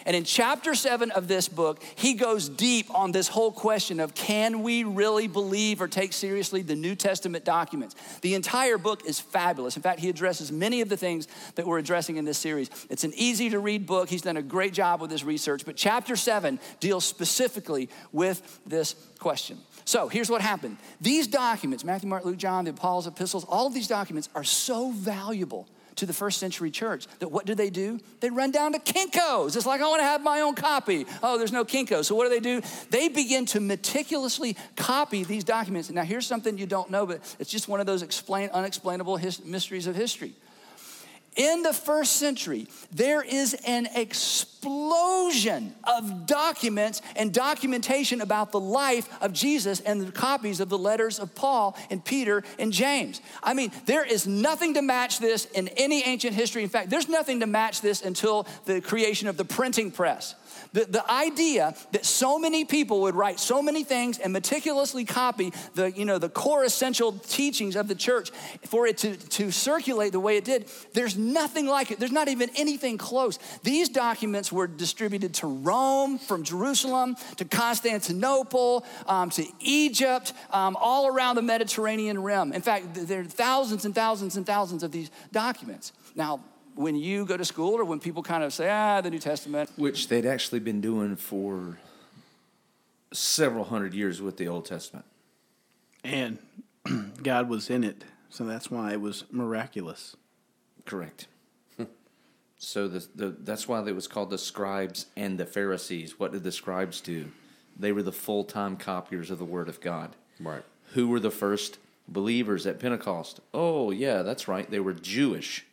And in chapter seven of this book, he goes deep on this whole question of can we really believe or take seriously the New Testament documents? The entire book is fabulous. In fact, he addresses many of the things that we're addressing in this series. It's an easy to read book. He's done a great job with his research, but chapter seven deals specifically with this question. So here's what happened. These documents, Matthew, Mark, Luke, John, the Paul's epistles, all of these documents are so valuable to the first century church that what do they do? They run down to Kinko's. It's like, I want to have my own copy. Oh, there's no Kinko. So what do they do? They begin to meticulously copy these documents. Now, here's something you don't know, but it's just one of those explain, unexplainable his, mysteries of history in the first century, there is an explosion of documents and documentation about the life of Jesus and the copies of the letters of Paul and Peter and James. I mean, there is nothing to match this in any ancient history. In fact, there's nothing to match this until the creation of the printing press. The, the idea that so many people would write so many things and meticulously copy the, you know, the core essential teachings of the church for it to, to circulate the way it did, there's nothing like it. There's not even anything close. These documents were distributed to Rome, from Jerusalem to Constantinople, um, to Egypt, um, all around the Mediterranean rim. In fact, there are thousands and thousands and thousands of these documents. Now, when you go to school or when people kind of say, ah, the New Testament. Which they'd actually been doing for several hundred years with the Old Testament. And God was in it, so that's why it was miraculous. Correct. so the, the, that's why it was called the scribes and the Pharisees. What did the scribes do? They were the full time copiers of the Word of God. Right. Who were the first believers at Pentecost? Oh, yeah, that's right. They were Jewish.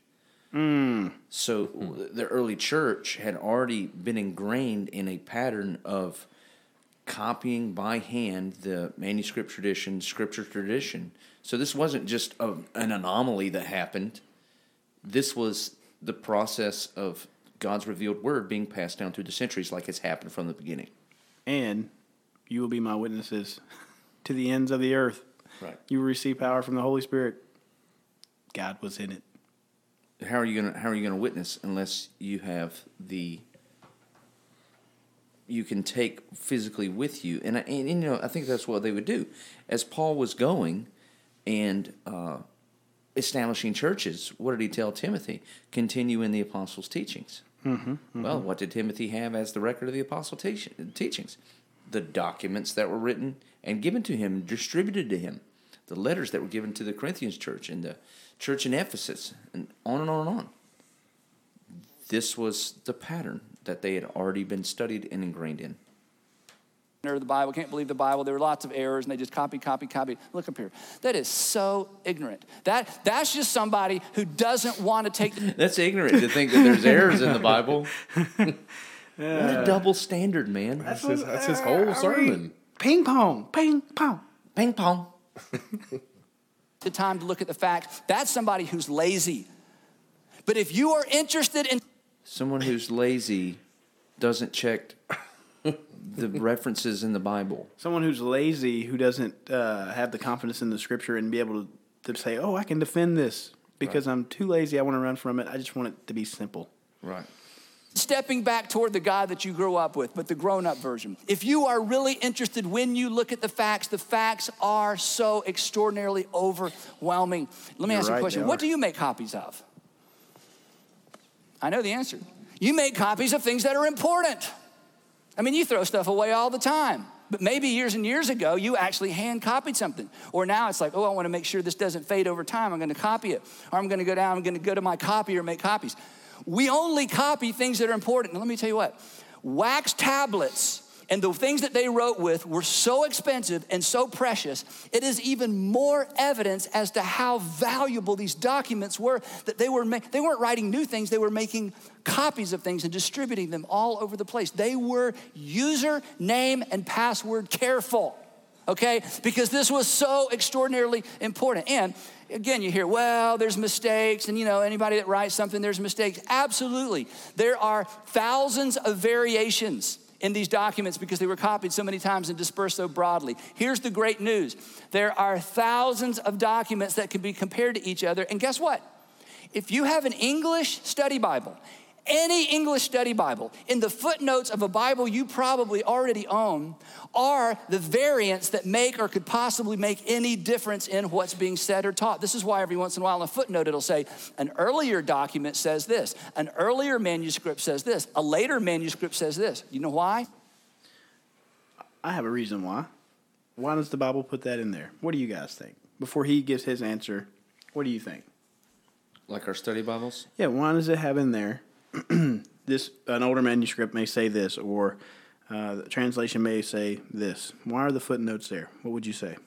Mm. So the early church had already been ingrained in a pattern of copying by hand the manuscript tradition, scripture tradition. So this wasn't just a, an anomaly that happened. This was the process of God's revealed word being passed down through the centuries, like it's happened from the beginning. And you will be my witnesses to the ends of the earth. Right. You will receive power from the Holy Spirit. God was in it how are you gonna how are you gonna witness unless you have the you can take physically with you? And, and, you know I think that's what they would do. As Paul was going and uh, establishing churches what did he tell Timothy? Continue in the apostles teachings. Mm-hmm, mm-hmm. well what did Timothy have as the record of the apostle teachings? The documents that were written and given to him distributed to him the letters that were given to the Corinthians church and the church in Ephesus, and on and on and on. This was the pattern that they had already been studied and ingrained in. Or the Bible, can't believe the Bible. There were lots of errors, and they just copy, copy, copy. Look up here. That is so ignorant. That that's just somebody who doesn't want to take. that's ignorant to think that there's errors in the Bible. what a double standard, man. That's, that's his, that's his whole sermon. Ping pong, ping pong, ping pong the time to look at the facts. That's somebody who's lazy. But if you are interested in someone who's lazy doesn't check the references in the Bible. Someone who's lazy who doesn't uh, have the confidence in the scripture and be able to, to say, "Oh, I can defend this because right. I'm too lazy. I want to run from it. I just want it to be simple." Right stepping back toward the God that you grew up with, but the grown up version. If you are really interested when you look at the facts, the facts are so extraordinarily overwhelming. Let me You're ask you right, a question What do you make copies of? I know the answer. You make copies of things that are important. I mean, you throw stuff away all the time. But maybe years and years ago, you actually hand copied something. Or now it's like, oh, I want to make sure this doesn't fade over time. I'm going to copy it. Or I'm going to go down, I'm going to go to my copier and make copies. We only copy things that are important. Let me tell you what wax tablets and the things that they wrote with were so expensive and so precious, it is even more evidence as to how valuable these documents were that they, were ma- they weren't writing new things, they were making copies of things and distributing them all over the place. They were user name and password careful, okay? Because this was so extraordinarily important. And again, you hear, well, there's mistakes, and you know, anybody that writes something, there's mistakes. Absolutely. There are thousands of variations in these documents because they were copied so many times and dispersed so broadly. Here's the great news there are thousands of documents that can be compared to each other, and guess what? If you have an English study Bible any English study Bible, in the footnotes of a Bible you probably already own, are the variants that make or could possibly make any difference in what's being said or taught. This is why every once in a while in a footnote it'll say, an earlier document says this, an earlier manuscript says this, a later manuscript says this. You know why? I have a reason why. Why does the Bible put that in there? What do you guys think? Before he gives his answer, what do you think? Like our study Bibles? Yeah, why does it have in there this an older manuscript may say this or uh, the translation may say this. Why are the footnotes there? What would you say?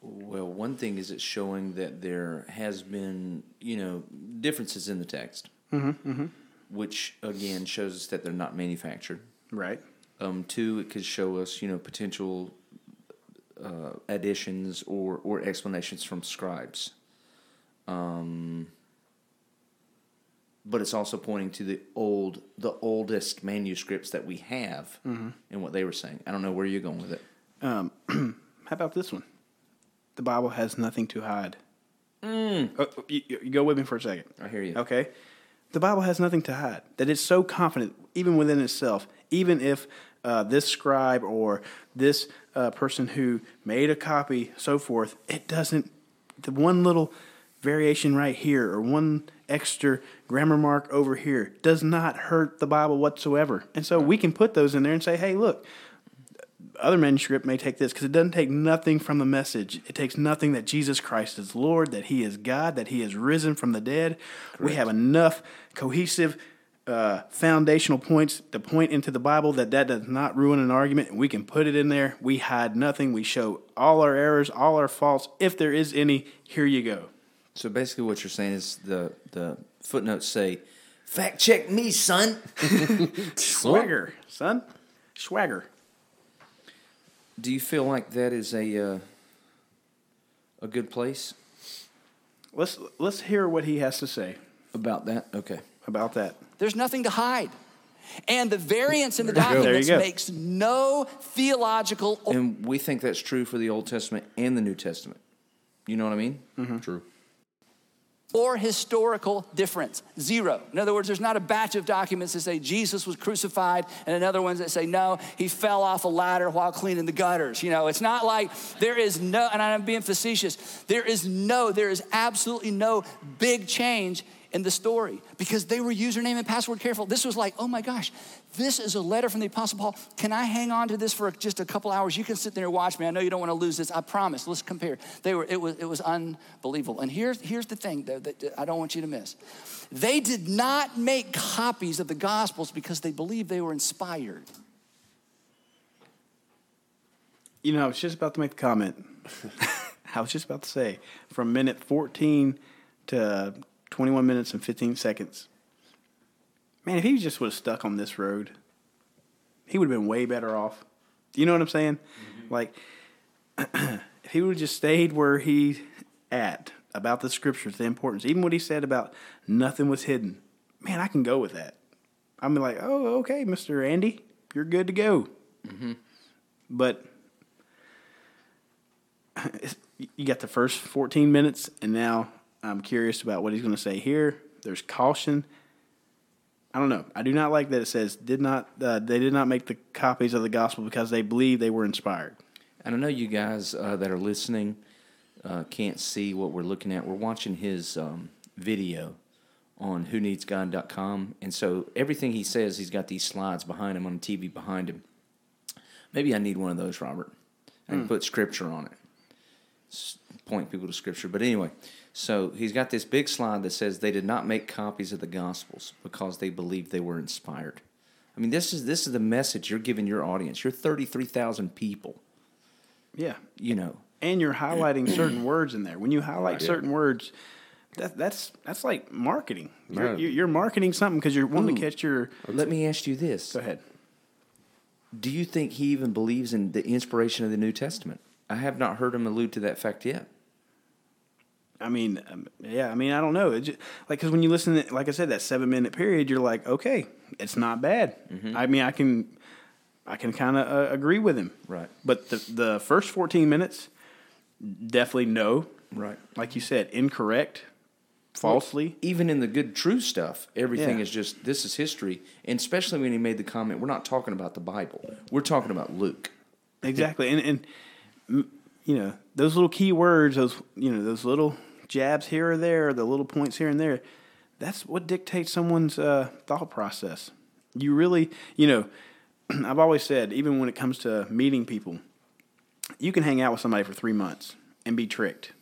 Well, one thing is it's showing that there has been, you know, differences in the text, mm-hmm, which again shows us that they're not manufactured. Right. Um, two, it could show us, you know, potential uh, additions or, or explanations from scribes. Um, but it's also pointing to the old, the oldest manuscripts that we have, and what they were saying. I don't know where you're going with it. Um, how about this one? The Bible has nothing to hide. Mm. you, you go with me for a second. I hear you. Okay. The Bible has nothing to hide. That it's so confident, even within itself, even if uh, this scribe or this uh, person who made a copy, so forth, it doesn't. The one little variation right here or one extra grammar mark over here does not hurt the Bible whatsoever. And so we can put those in there and say, hey, look, other manuscript may take this because it doesn't take nothing from the message. It takes nothing that Jesus Christ is Lord, that He is God, that He is risen from the dead. We have enough cohesive uh, foundational points to point into the Bible that that does not ruin an argument, and we can put it in there. We hide nothing. We show all our errors, all our faults, if there is any. Here you go. So basically, what you're saying is the the footnotes say, "Fact check me, son." Swagger, son, swagger. Do you feel like that is a uh, a good place Let's let's hear what he has to say about that? Okay. about that. There's nothing to hide. And the variance in the There you go. There you documents makes no theological or And we think that's true for the Old Testament and the New Testament. You know what I mean? True. Or historical difference. Zero. In other words, there's not a batch of documents that say Jesus was crucified and another ones that say, no, he fell off a ladder while cleaning the gutters. You know, it's not like there is no, and I'm being facetious, there is no, there is absolutely no big change in the story because they were username and password careful. This was like, oh my gosh, this is a letter from the Apostle Paul. Can I hang on to this for just a couple hours? You can sit there and watch me. I know you don't want to lose this. I promise. Let's compare. They were, it was, it was unbelievable. And here's, here's the thing though, that I don't want you to miss. They did not make copies of the Gospels because they believed they were inspired. You know, I was just about to make the comment. I was just about to say, from minute 14 to 21 minutes and 15 seconds. Man, if he just would have stuck on this road, he would have been way better off. You know what I'm saying? Mm-hmm. Like, if he would have just stayed where he at about the scriptures, the importance, even what he said about nothing was hidden. Man, I can go with that. I'm like, oh, okay, Mister Andy, you're good to go. Mm-hmm. But you got the first 14 minutes, and now I'm curious about what he's going to say here. There's caution. I don't know. I do not like that it says did not uh, they did not make the copies of the gospel because they believe they were inspired. And I know you guys uh, that are listening uh, can't see what we're looking at. We're watching his um, video on whoneedsgod.com. And so everything he says, he's got these slides behind him on the TV behind him. Maybe I need one of those, Robert. I can put scripture on it, point people to scripture. But anyway, so he's got this big slide that says they did not make copies of the Gospels because they believed they were inspired. I mean, this is this is the message you're giving your audience. You're 33,000 people Yeah, you know. and you're highlighting certain words in there. When you highlight Right. certain words, that, that's that's like marketing. You're, Right. you're you're marketing something because you're wanting to catch your. Let me ask you this: Go ahead. Do you think he even believes in the inspiration of the New Testament? I have not heard him allude to that fact yet. I mean, um, yeah. I mean, I don't know. It just, like because when you listen, to, like I said, that seven minute period, you're like, okay, it's not bad. I mean, I can, I can kind of uh, agree with him. Right. But the the first fourteen minutes, definitely no. Right. Like you said, incorrect. falsely. even in the good true stuff, everything Yeah. is just this is history. And especially when he made the comment, we're not talking about the Bible. We're talking about Luke. Exactly, and and you know those little key words, those you know those little jabs here or there, the little points here and there. That's what dictates someone's uh, thought process. You really, you know, I've always said, even when it comes to meeting people, you can hang out with somebody for three months and be tricked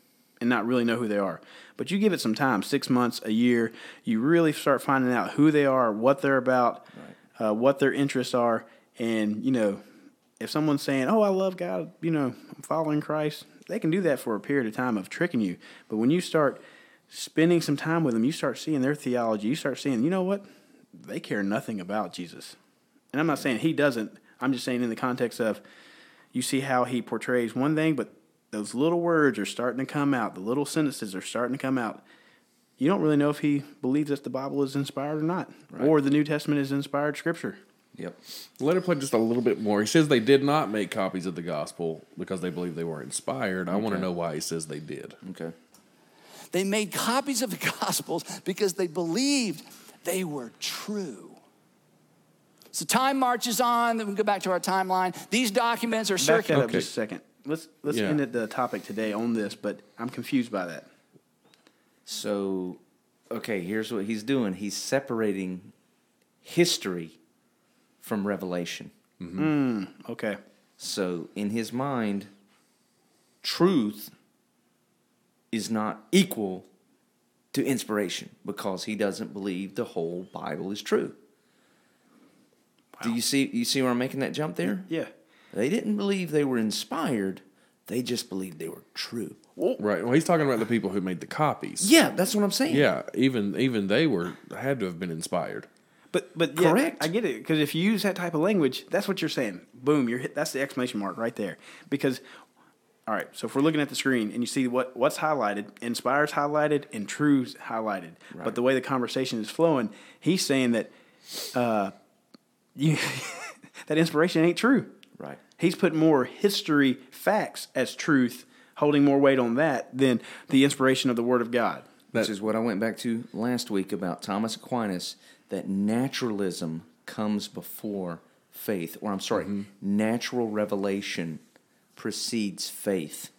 and not really know who they are. But you give it some time, six months, a year, you really start finding out who they are, what they're about, uh, what their interests are. And, you know, if someone's saying, oh, I love God, you know, I'm following Christ, they can do that for a period of time of tricking you. But when you start spending some time with them, you start seeing their theology, you start seeing, you know what? They care nothing about Jesus. And I'm not saying he doesn't, I'm just saying in the context of, you see how he portrays one thing, but those little words are starting to come out. The little sentences are starting to come out. You don't really know if he believes that the Bible is inspired or not, or the New Testament is inspired scripture. Yep. Let it play just a little bit more. He says they did not make copies of the gospel because they believe they were inspired. I want to know why he says they did. Okay. They made copies of the Gospels because they believed they were true. So time marches on. Then we go back to our timeline. These documents are Back that circulating. up just a second. Let's let's Yeah. end at the topic today on this, but I'm confused by that. So, okay, here's what he's doing. He's separating history from revelation. Mm-hmm. Hmm, okay. So, in his mind, truth is not equal to inspiration because he doesn't believe the whole Bible is true. Do you see you see where I'm making that jump there? Yeah. They didn't believe they were inspired, they just believed they were true. Right. Well, he's talking about the people who made the copies. Yeah, that's what I'm saying. Yeah. Even even they were had to have been inspired. But but yeah, Correct. I get it because if you use that type of language, that's what you're saying. Boom, you're hit, that's the exclamation mark right there. Because all right, so if we're looking at the screen and you see what what's highlighted, inspires highlighted and true's highlighted. But the way the conversation is flowing, he's saying that uh, you that inspiration ain't true. Right. He's put more history facts as truth, holding more weight on that than the inspiration of the Word of God. Which is what I went back to last week about Thomas Aquinas that naturalism comes before faith, or I'm sorry, Mm-hmm. natural revelation precedes faith.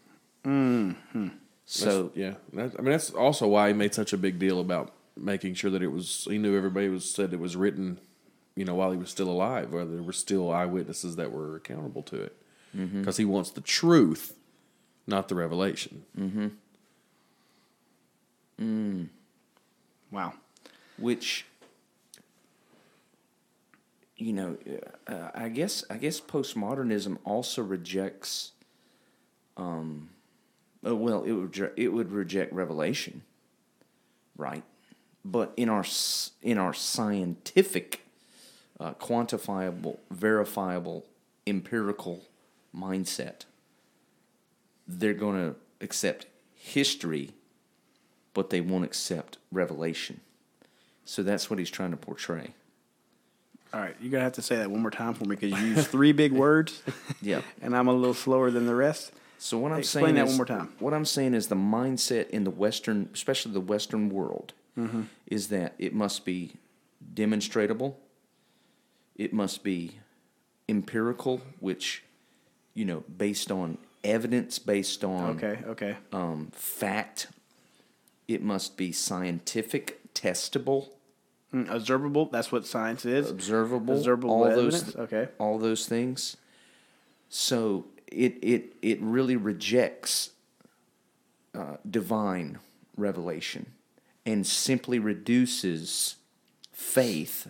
Mm-hmm. So, Yeah. That, I mean, that's also why he made such a big deal about making sure that it was. He knew everybody was said it was written, you know, while he was still alive, whether there were still eyewitnesses that were accountable to it, because he wants the truth, not the revelation. Mhm m wow. which you know, uh, I guess I guess postmodernism also rejects. Um, oh, well, it would it would reject revelation, right? But in our in our scientific, uh, quantifiable, verifiable, empirical mindset, they're going to accept history, but they won't accept revelation. So that's what he's trying to portray. All right, you're gonna have to say that one more time for me because you use three big words. Yeah. and I'm a little slower than the rest. So what I'm Explain saying that is, one more time. What I'm saying is the mindset in the Western, especially the Western world, Mm-hmm. is that it must be demonstratable. It must be empirical, which, you know, based on evidence, based on Okay, okay. um, fact. It must be scientific, testable, Mm, observable. That's what science is. observable, Observable all evidence. those, okay. all those things. So it it it really rejects uh, divine revelation and simply reduces faith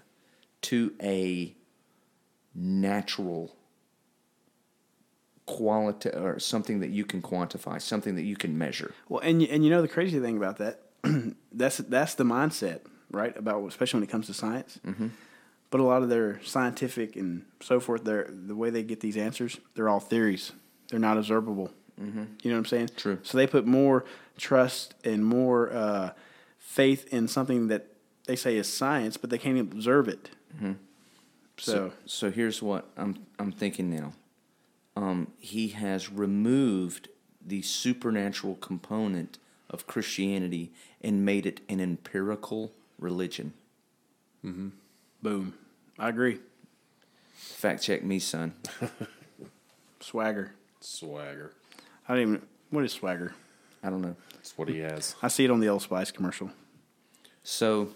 to a natural quality or something that you can quantify, something that you can measure. Well, and you- and you know the crazy thing about that, that's that's the mindset, right? About especially when it comes to science. Mm-hmm. But a lot of their scientific and so forth, their the way they get these answers, they're all theories. They're not observable. Mm-hmm. You know what I'm saying? True. So they put more trust and more uh, faith in something that they say is science, but they can't observe it. Mm-hmm. So, so here's what I'm I'm thinking now. Um, he has removed the supernatural component of Christianity and made it an empirical religion. Boom. I agree. Fact check me, son. Swagger. Swagger. I don't even. What is swagger? I don't know. That's what he has. I see it on the Old Spice commercial. So,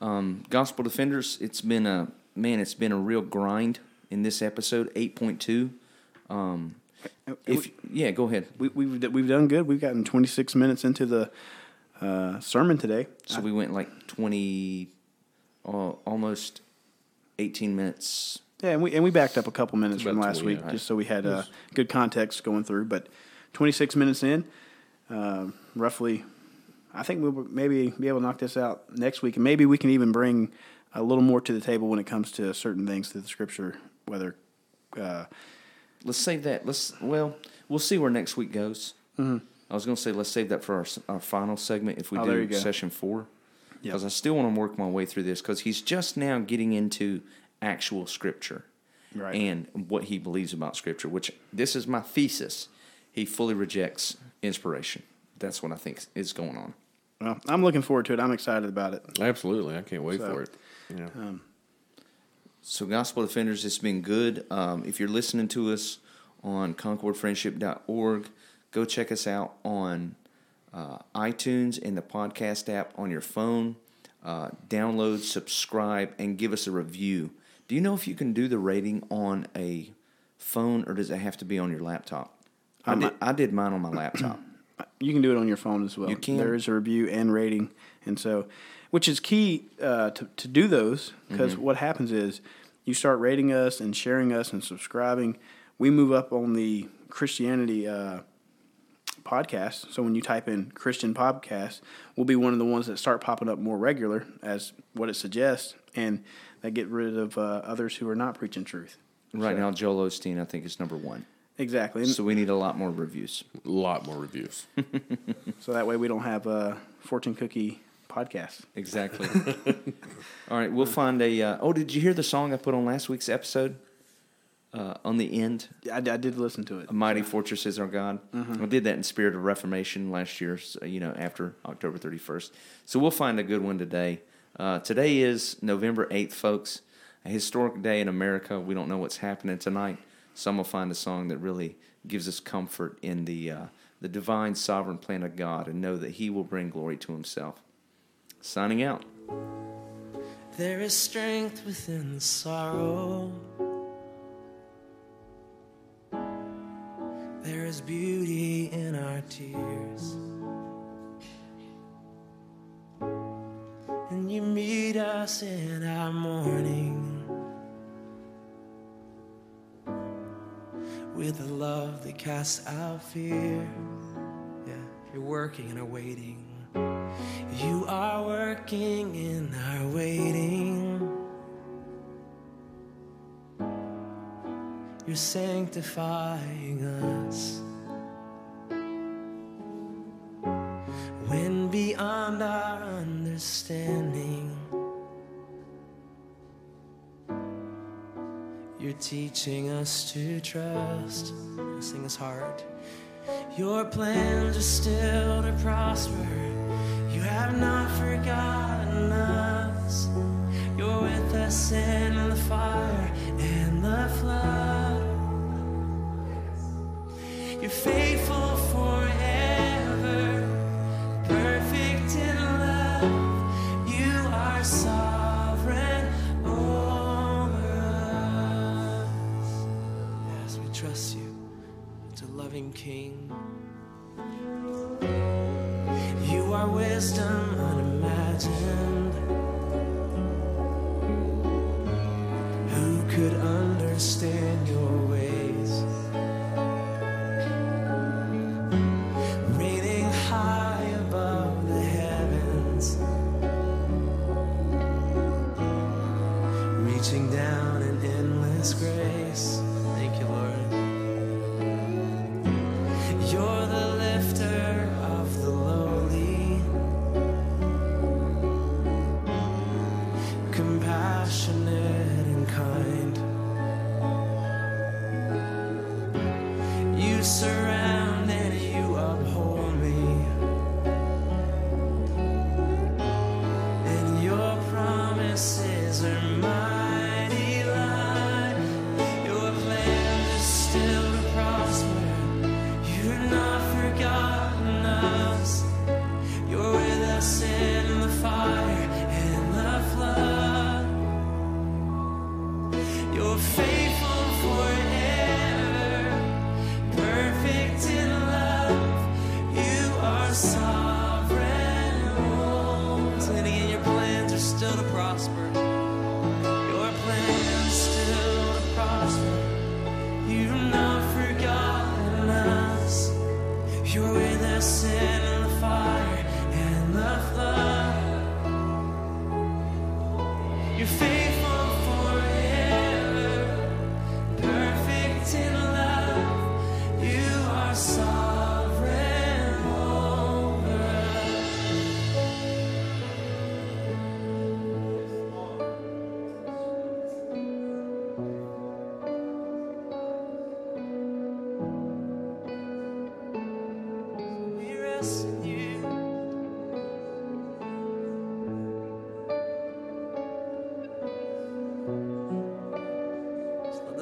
um, Gospel Defenders, it's been a man. It's been a real grind in this episode, eight point two. Um, if yeah, go ahead. we, we've we've done good. We've gotten 26 minutes into the uh, sermon today. So we went like twenty, uh, almost eighteen minutes. Yeah, and we and we backed up a couple minutes from last 20, week just so we had uh, good context going through. But 26 minutes in, uh, roughly, I think we'll maybe be able to knock this out next week, and maybe we can even bring a little more to the table when it comes to certain things to the scripture, whether. Uh, Let's save that. Let's well, we'll see where next week goes. I was going to say let's save that for our, our final segment if we Oh, do session four, Yep. because I still want to work my way through this because he's just now getting into actual scripture Right. and what he believes about scripture. Which this is my thesis. He fully rejects inspiration. That's what I think is going on. well, I'm looking forward to it. I'm excited about it. Absolutely. I can't wait So, for it. Yeah. So, Gospel Defenders, it's been good. Um, if you're listening to us on concordfriendship.org, go check us out on uh, iTunes and the podcast app on your phone. Uh, download, subscribe, and give us a review. Do you know if you can do the rating on a phone or does it have to be on your laptop? I did, I did mine on my laptop. You can do it on your phone as well. You can? There is a review and rating, and so, which is key uh, to to do those because Mm-hmm. what happens is you start rating us and sharing us and subscribing. We move up on the Christianity uh, podcast. So when you type in Christian podcast, we'll be one of the ones that start popping up more regular as what it suggests, and that get rid of uh, others who are not preaching truth. Right So- now, Joel Osteen, I think, is number one. Exactly. And So we need a lot more reviews. A lot more reviews. so that way we don't have a fortune cookie podcast. Exactly. All right, we'll find a. Uh, oh, did you hear the song I put on last week's episode? Uh, on the end, I, I did listen to it. a mighty fortress is our God. Mm-hmm. I did that in spirit of Reformation last year. so, You know, after October thirty first. So we'll find a good one today. Uh, today is November eighth, folks. A historic day in America. We don't know what's happening tonight. Some will find a song that really gives us comfort in the uh, the divine sovereign plan of God, and know that He will bring glory to Himself. Signing out. There is strength within the sorrow. There is beauty in our tears. And you meet us in our mourning with a love that casts out fear. Yeah, you're working and are waiting. You are working in our waiting. You're sanctifying us. When beyond our understanding, you're teaching us to trust. Sing his heart. Your plans are still to prosper. You have not forgotten us. You're with us in the fire and the flood. King. You are wisdom unimagined.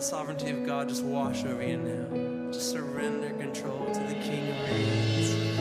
the sovereignty of God just wash over you now. Just surrender control to the King of Reigns.